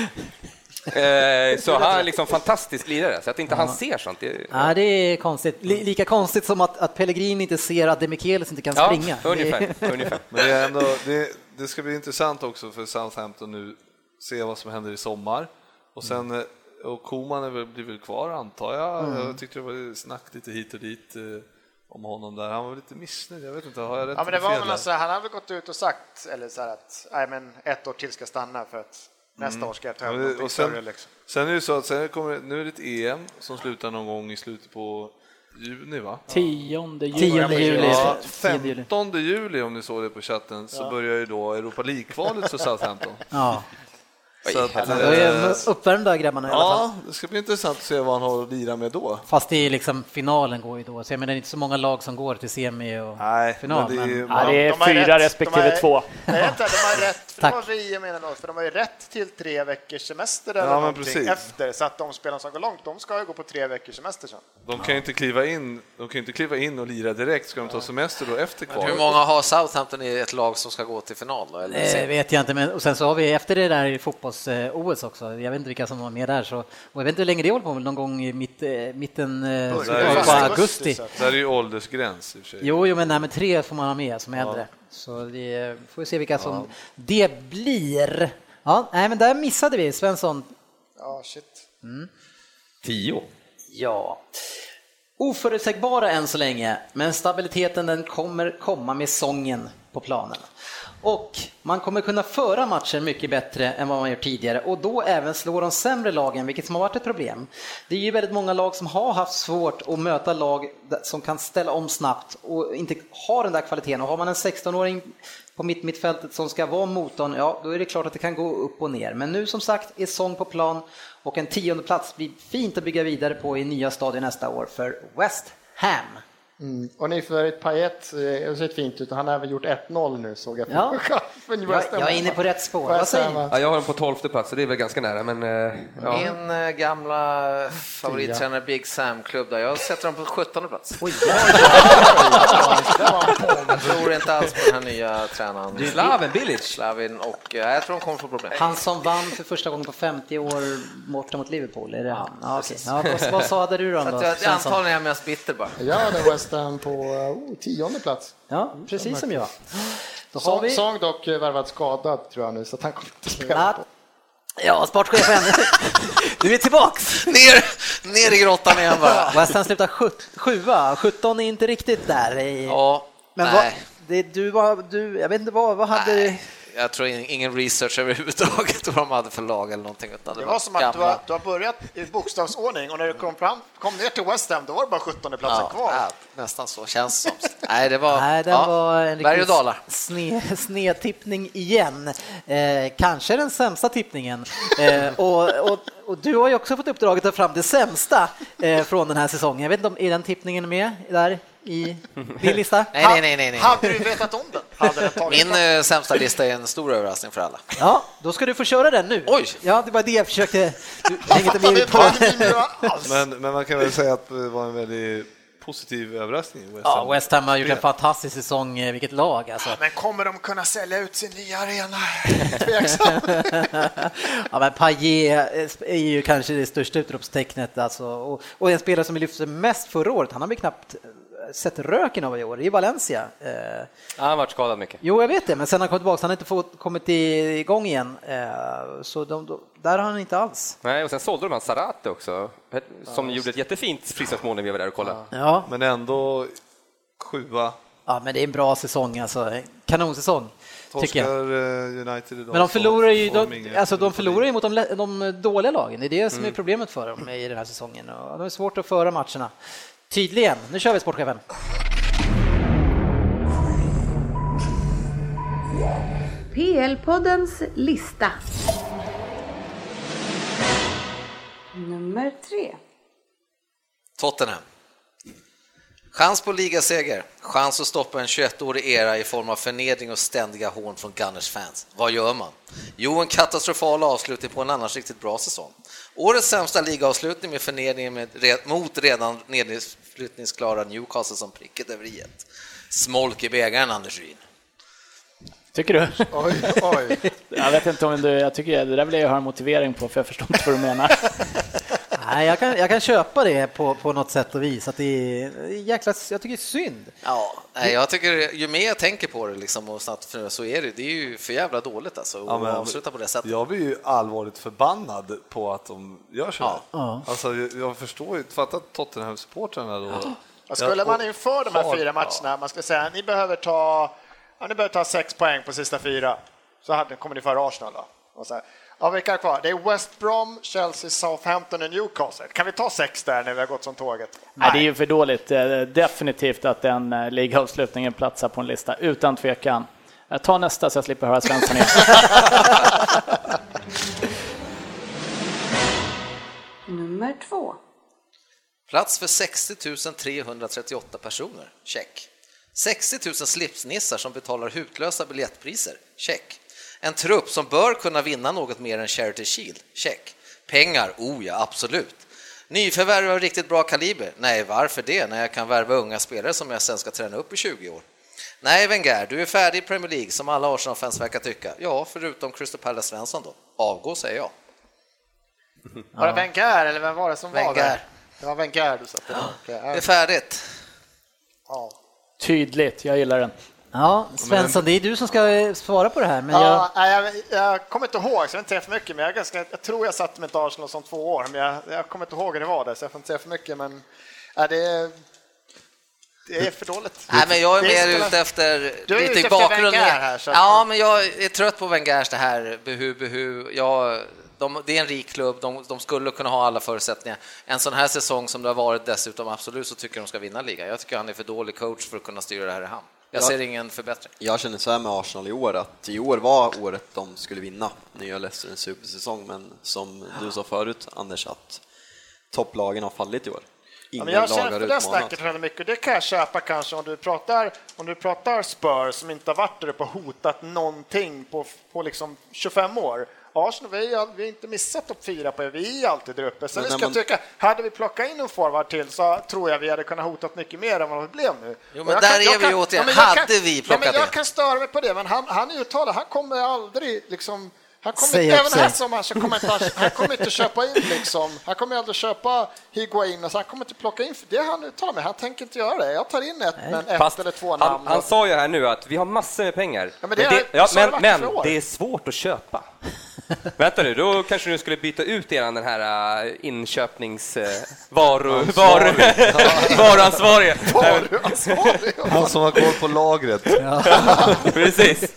så han är liksom fantastisk lirare, så att inte han ser sånt. Det, Ja, det är konstigt. Li- lika konstigt som att, att Pellegrini inte ser att Demichelis inte kan ja, springa. ungefär. ungefär. Men det, är ändå, det, det ska bli intressant också för Southampton nu, se vad som händer i sommar. Och sen, eh, och Koman är väl, blir väl kvar antar jag. Mm. Jag tyckte det var snack lite hit och dit eh, om honom där. Han var lite missnöjd, jag vet inte, har jag rätt Ja, men det var väl alltså, han har väl gått ut och sagt eller så här att nej, men ett år till ska stanna för att nästa år ska jag ta Ja, och sen, större. Liksom. sen är det så att sen kommer, nu är det ett EM som slutar någon gång i slutet på juni va? 10 juli. 10 juli. Ja, 10 juli. 15 juli om ni såg det på chatten så börjar ju då Europa League-kvalet för Southampton. Ja, Så att, då är uppvärmda grabbarna i alla fall. ja, det ska bli intressant att se vad han har att lira med då. Fast det är liksom finalen går ju då, så jag menar det är inte så många lag som går till semi och Nej, final. men det är men- Ja, det är De fyra rätt. De respektive har- två. Nej, vänta, de har rätt. För Tack. det var vi, jag menar då, för de har ju rätt till tre veckors semester eller Ja, men någonting precis. efter, så att de spelarna som går långt, de ska ju gå på tre veckors semester sen. De kan ju inte kliva in, de kan inte kliva in och lira direkt, ska de ta semester då efter Hur kvalet? många har Southampton i ett lag som ska gå till final? Då, eller? Eh, vet jag inte, men och sen så har vi efter det där i fotbolls-OS också, jag vet inte vilka som var med där, så, och jag vet inte hur länge det håller på, någon gång i mitt, eh, mitten eh, det på augusti. Där är ju åldersgräns i och för sig. Jo, jo, men, nej, men tre får man ha med som äldre. Så det får vi se vilka som det blir. Ja, nej, men där missade vi Svensson. Ja, shit. Tio? Ja. Oförutsägbara än så länge, men stabiliteten den kommer komma med sången på planen. Och man kommer kunna föra matcher mycket bättre än vad man gjort tidigare och då även slå de sämre lagen, vilket som har varit ett problem. Det är ju väldigt många lag som har haft svårt att möta lag som kan ställa om snabbt och inte har den där kvaliteten. Och har man en 16-åring på mitt mittfältet som ska vara motorn, ja då är det klart att det kan gå upp och ner. Men nu som sagt är sång på plan och en tionde plats blir fint att bygga vidare på i nya stadier nästa år för West Ham. Mm. Och ni för ett Payet, eh, det ser fint ut, han har även gjort 1-0 nu såg jag. på Ja. Jag, jag är inne på rätt spår. Vad säger ni? Ja, jag har den på tolfte plats, så det är väl ganska nära, men eh, ja. Min eh, gamla favorittränare Big Sam-klubb, där jag sätter dem på 17 plats. Oj, Jag tror inte alls på den här nya tränaren. Slaven Bilic. Slavin och jag tror de kommer få problem. Han som vann för första gången på 50 år borta mot Liverpool, är det han? Ja, ja, vad, vad sa du då? Då antagligen är jag mest bitter bara. Jag hade West Ham på oh, tionde plats. Ja, precis som jag. Då har vi sång dock eh, värvad skadad tror jag nu, så att han kommer inte spela. På. Ja, sportchefen. Du är tillbaks. Ner, ner i grottan igen bara. West Ham slutar sjua, 17 är inte riktigt där. Ja, Men vad, nej. det, du var, du, jag vet inte vad, vad hade... Nej, jag tror in- ingen research överhuvudtaget vad de hade för lag eller någonting. Utan Det var som att du har, du har börjat i bokstavsordning och när du kom, fram, kom ner till West Ham då var det bara 17 platsen ja, kvar. ja, nästan så känns det som. Nej, det var, Nej, den ja, var en berg och dalar. snedtippning igen. Eh, kanske den sämsta tippningen. Eh, och, och, och du har ju också fått uppdraget att ta fram det sämsta eh, från den här säsongen. Jag vet inte om är den tippningen med där i din lista? Nej, nej, nej, nej, nej. Hade du vetat om den? Hade den tagit Min eh, sämsta lista är en stor överraskning för alla. Ja, då ska du få köra den nu. Oj! Ja, det var det jag försökte... Du på. Men, men man kan väl säga att det var en väldigt positiv överraskning. West Ja, Ham. West Ham har gjort en fantastisk säsong. eh, Vilket lag alltså. Men kommer de kunna sälja ut sin nya arena? Ja, men Payet är ju kanske det största utropstecknet alltså. och, och en spelare som lyfte mest förra året. Han har väl knappt eh, sett röken av i år i Valencia. Eh, Han har varit skadad mycket. jo, jag vet det, men sen han kom tillbaka, han har inte fått, kommit igång igen. Eh, så de, de, där har han inte alls. Nej, och sen sålde de han Sarate också, som gjorde ett jättefint frisparksmål när vi var där och kollade. Ja. Men ändå sjua. ja, men det är en bra säsong alltså. Kanonsäsong. Torskar eh, United idag. Men de förlorar ju, de, alltså de förlorar ju mot de, de dåliga lagen. Det är det som är problemet för dem i den här säsongen. Och de är svårt att föra matcherna. Tydligen. Nu kör vi sportchefen. PL-poddens lista. Nummer tre. Tottenham. Chans på ligaseger, chans att stoppa en 21-årig era i form av förnedring och ständiga hån från Gunners fans. Vad gör man? Jo, en katastrofal avslutning på en annars riktigt bra säsong. Årets sämsta ligaavslutning med förnedringen med, mot redan nedflyttningsklara Newcastle som pricket över i ett. Smolk i bägaren, Anders Ryn. Tycker du? Oj, oj. Jag vet inte om du, jag tycker det där vill jag höra en motivering på för jag förstår inte vad du menar. Nej, jag kan, jag kan köpa det på, på något sätt och vis. Att det är jäkla, jag tycker det är synd. Ja, nej, jag tycker ju mer jag tänker på det liksom och snabbt, för så är det. Det är ju för jävla dåligt alltså att Ja, men- avsluta på det sättet. Jag blir ju allvarligt förbannad på att de gör så här. Ja. Alltså, jag, jag förstår ju, fatta Tottenham-supportrarna då. Vad skulle man inför de här fyra matcherna, man skulle säga ni behöver ta, ja, ni behöver ta sex poäng på sista fyra, så hade, kommer ni före Arsenal då. Och så här, ja, vilka är kvar? Det är West Brom, Chelsea, Southampton och Newcastle. Kan vi ta sex där när vi har gått som tåget? Nej, det är ju för dåligt. Eh, Definitivt att den eh, ligaavslutningen platsar på en lista, utan tvekan. Jag tar nästa så jag slipper höra Svensson igen. Nummer två. Plats för 60 338 personer. Check. 60 000 slipsnissar som betalar hutlösa biljettpriser. Check. En trupp som bör kunna vinna något mer än Charity Shield. Check. Pengar? Oh ja, absolut. Nyförvärv av riktigt bra kaliber? Nej, varför det när jag kan värva unga spelare som jag sen ska träna upp i 20 år? Nej, Wenger, du är färdig i Premier League som alla Arsenal-fans verkar tycka. Ja, förutom Crystal Palace Svensson då. Avgå, säger jag. Var det Wenger eller vem var det som var Wenger. där? Det var Wenger du satte. Det är färdigt. Ja. Tydligt, jag gillar den. Ja, Svensson, det är du som ska eh, svara på det här. Men jag, Ja, nej, jag, jag kommer inte ihåg, så jag inte säga för mycket, men jag, är ganska, jag tror jag satt med ett Arsenal som två år, men jag, jag kommer inte ihåg hur det var där, så jag får inte säga för mycket, men ja, det, är- det är för dåligt. Nej, men jag är mer ute efter Du är lite ute i efter bakgrunden. Här, så att- Ja, men jag är trött på Wengers det här behu, behu. Ja, de, det är en rik klubb, de, de skulle kunna ha alla förutsättningar. En sån här säsong som det har varit dessutom, absolut så tycker jag de ska vinna ligan. Jag tycker han är för dålig coach för att kunna styra det här i hamn. Jag Ja. ser ingen förbättring. Jag känner så här med Arsenal i år, att i år var året de skulle vinna. Nu gör Leicester en supersäsong, men som du sa förut, Anders, att topplagen har fallit i år. Ja, Ingen men jag känner för det snacket väldigt mycket. Det kan jag köpa kanske om du pratar, om du pratar Spurs som inte har varit där uppe och hotat någonting på, på liksom 25 år. Arsenal, vi har, vi har inte missat topp fyra på er. Vi är alltid där uppe. Sen Men ska man- tycka, hade vi plockat in en forward till så tror jag vi hade kunnat hotat mycket mer än vad det blev nu. Jo, men där kan- är vi kan- återigen. men jag Hade kan- vi ja, plockat men Jag in? kan störa mig på det, men han, han är uttalad. Han kommer aldrig liksom han kommer inte, även här sommaren så kommer inte, han- kommer inte köpa in liksom. Han kommer aldrig köpa Higuain och så han kommer inte plocka in. Det han uttalar med. Han tänker inte göra det. Jag tar in ett, men ett Fast eller två han, namn. han sa ju här nu att vi har massor med pengar. Ja, men det är- ja, det men, varit i men år. det är svårt att köpa. Vänta nu, då kanske du skulle byta ut eran den här uh, inköpnings... Varu, varu, varuansvarige. Han som har koll på lagret. Precis.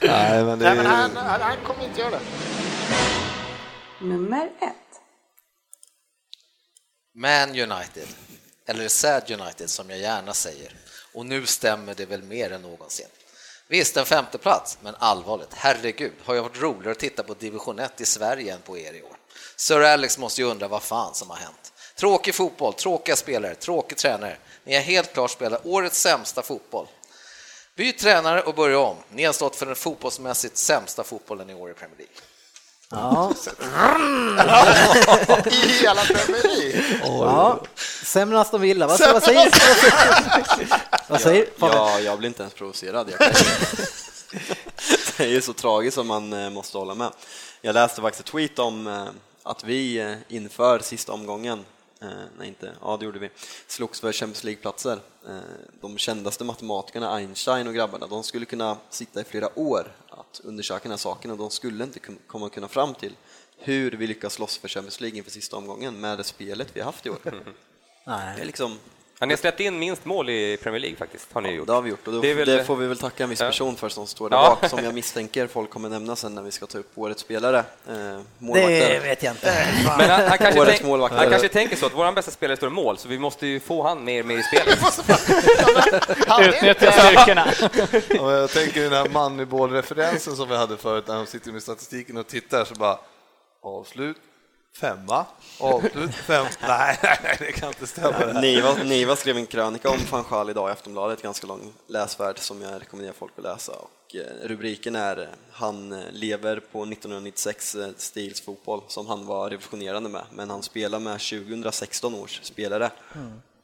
Nej, men det Nej, men han, han, han kommer inte göra det. Nummer ett. Man United, eller Sad United som jag gärna säger. Och nu stämmer det väl mer än någonsin. Visst, en femte plats, men allvarligt, herregud, har jag varit roligare att titta på division 1 i Sverige än på er i år? Sir Alex måste ju undra vad fan som har hänt. Tråkig fotboll, tråkiga spelare, tråkig tränare. Ni har helt klart spelat årets sämsta fotboll. Byt tränare och börja om. Ni har stått för den fotbollsmässigt sämsta fotbollen i år i Premier League. Ja, I hela Premier League. ja. sämre Aston Villa. Vad, vad säger Vad säger Fabian? Ja, jag blir inte ens provocerad. Jag kan- det är ju så tragiskt som man eh, måste hålla med. Jag läste faktiskt ett tweet om eh, att vi eh, inför sista omgången, eh, nej inte, ja det gjorde vi, slogs för Champions League-platser. Eh, De kändaste matematikerna, Einstein och grabbarna, de skulle kunna sitta i flera år att undersöka den här saken och de skulle inte komma kunna fram till hur vi lyckas slåss för Champions League inför sista omgången med det spelet vi har haft i år. Det är Nej. liksom Ja, ni har släppt in minst mål i Premier League faktiskt, har ni gjort. det har vi gjort och då, Det det, väl- får vi väl tacka en viss person för som står där Ja. bak, som jag misstänker folk kommer nämna sen när vi ska ta upp årets spelare. Eh, Det vet jag inte. Men han, han, kanske Årets tänk, han kanske tänker så att vår bästa spelare står i mål, så vi måste ju få han mer med i spelet. Utnyttja styrkorna. Ja, jag tänker den här Moneyball-referensen som vi hade förut när de sitter med statistiken och tittar så bara avslut, femma, avslut, fem. Nej, det kan inte stämma. Niva, Niva skrev en krönika om van Gaal idag i Aftonbladet, ganska lång läsvärd som jag rekommenderar folk att läsa. Och eh, rubriken är eh, “Han eh, lever på 1996 eh, stils fotboll” som han var revolutionerande med, men han spelar med 2016 års spelare.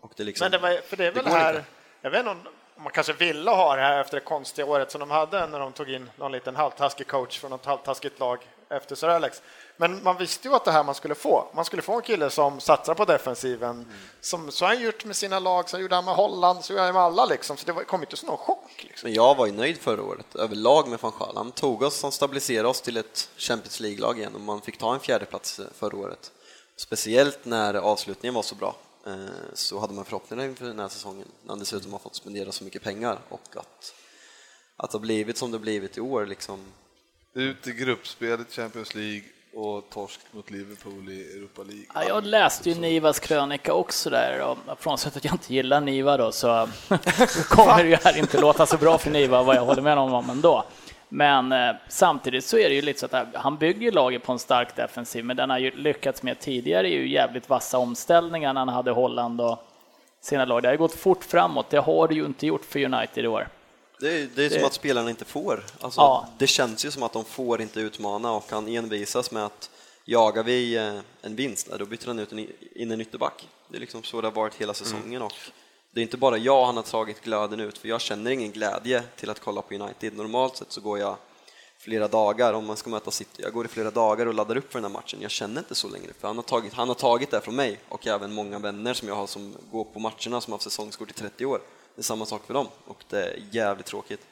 Och det liksom, Men det, var, för det är väl det här, inte. jag vet inte om om man kanske ville ha det här efter det konstiga året som de hade när de tog in någon liten halvtaskig coach från något halvtaskigt lag efter Sir Alex. Men man visste ju att det här man skulle få. Man skulle få en kille som satsar på defensiven. Som, så har han gjort med sina lag, så gjorde han med Holland, så gjorde han med alla liksom. Så det var- kom inte som någon chock. Liksom. Men jag var ju nöjd förra året överlag med van Gaal. Han tog oss, han stabiliserade oss till ett Champions League-lag igen och man fick ta en fjärde plats förra året. Speciellt när avslutningen var så bra eh, så hade man förhoppningar inför den här säsongen när han dessutom har fått spendera så mycket pengar och att, att det har blivit som det blivit i år liksom. Ut i gruppspelet Champions League och torsk mot Liverpool i Europa League. Ja, jag läste ju Nivas krönika också där och frånsett att jag inte gillar Niva då så kommer det ju här inte låta så bra för Niva vad jag håller med honom om ändå. Men eh, samtidigt så är det ju lite så att han bygger laget på en stark defensiv men den har ju lyckats med tidigare är ju jävligt vassa omställningar när han hade Holland och sina lag. Det har ju gått fort framåt, det har det ju inte gjort för United i år. Det är, det är som Det- att spelarna inte får. Alltså, Ja. Det känns ju som att de får inte utmana och han envisas med att jagar vi eh, en vinst, då byter han ut en i- in en ytterback. Det är liksom så det har varit hela säsongen och det är inte bara jag han har tagit glöden ut, för jag känner ingen glädje till att kolla på United. Normalt sett så går jag flera dagar, om man ska möta City, jag går i flera dagar och laddar upp för den här matchen. Jag känner inte så längre, för han har tagit, han har tagit det från mig och även många vänner som jag har som går på matcherna som har haft säsongskort i 30 år. Det är samma sak för dem och det är jävligt tråkigt.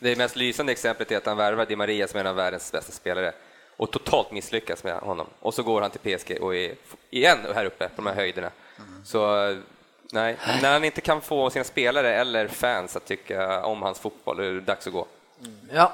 Det mest lysande exemplet är att han värvar Di Maria som en av världens bästa spelare och totalt misslyckas med honom. Och så går han till PSG och är igen här uppe på de här höjderna. Så nej, när han inte kan få sina spelare eller fans att tycka om hans fotboll, då är det dags att gå. Ja.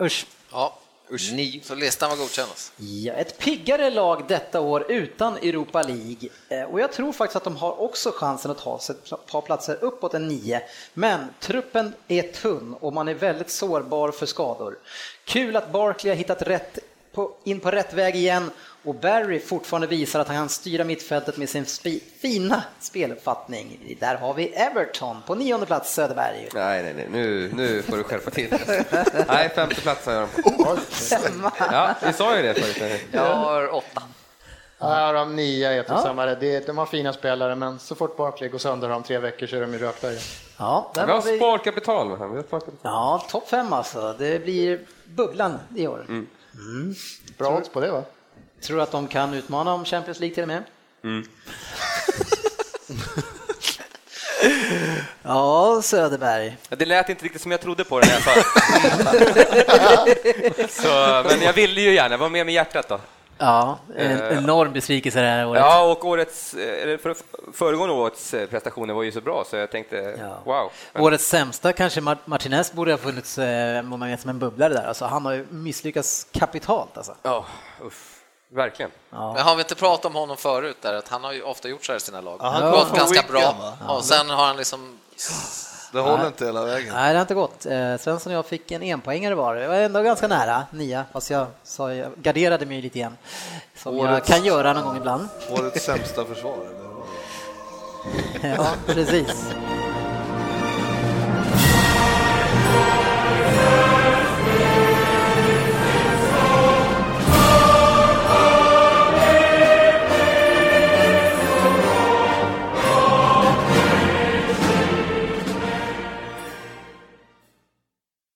Usch. Ja, usch. Ni. Så listan var godkännas. Ja, ett piggare lag detta år utan Europa League. Eh, Och jag tror faktiskt att de har också chansen att ta sig ett par platser uppåt en nio. Men truppen är tunn och man är väldigt sårbar för skador. Kul att Barkley har hittat rätt på, in på rätt väg igen och Barry fortfarande visar att han kan styra mittfältet med sin spi, fina speluppfattning. Där har vi Everton på nionde plats Söderberg. Nej, nej, nej, nu, nu får du skärpa till. Nej, femte plats har jag dem. Femma. Ja, vi sa ju det förut. Jag har åtta. Ja, de nio är Ja. Det, de har fina spelare, men så fort Barkley går sönder om tre veckor så är de ju rökta igen. Ja, där Vi har vi. sparkapital. Ja, topp fem alltså. Det blir bubblan i år. Mm. Bra odds på det va? Tror att de kan utmana om Champions League till och med? Ja, Söderberg. Det lät inte riktigt som jag trodde på det när jag sa. Så, Men jag ville ju gärna vara med med hjärtat då. Ja, en Eh, enorm besvikelse det här året. Ja, och årets, eh, för, föregående årets eh, prestationer var ju så bra så jag tänkte Ja. wow. Men, Årets sämsta kanske Mar- Martinez borde ha funnits moment som en bubblare där. Alltså, han har ju misslyckats kapitalt. Alltså. ja, uff, verkligen. Men har vi inte pratat om honom förut, där, att han har ju ofta gjort så här i sina lag. Ja, han Ja, kom gått ganska bra. Ja, och sen har han liksom... Det håller inte hela vägen. Nej, det har inte gått. Eh, Svensson och jag fick en enpoängare var. Det var ändå ganska nära, nia, fast jag, sa, jag garderade mig lite grann. Som jag Årets- kan göra någon gång ibland. Årets sämsta försvar. eller? Ja, precis.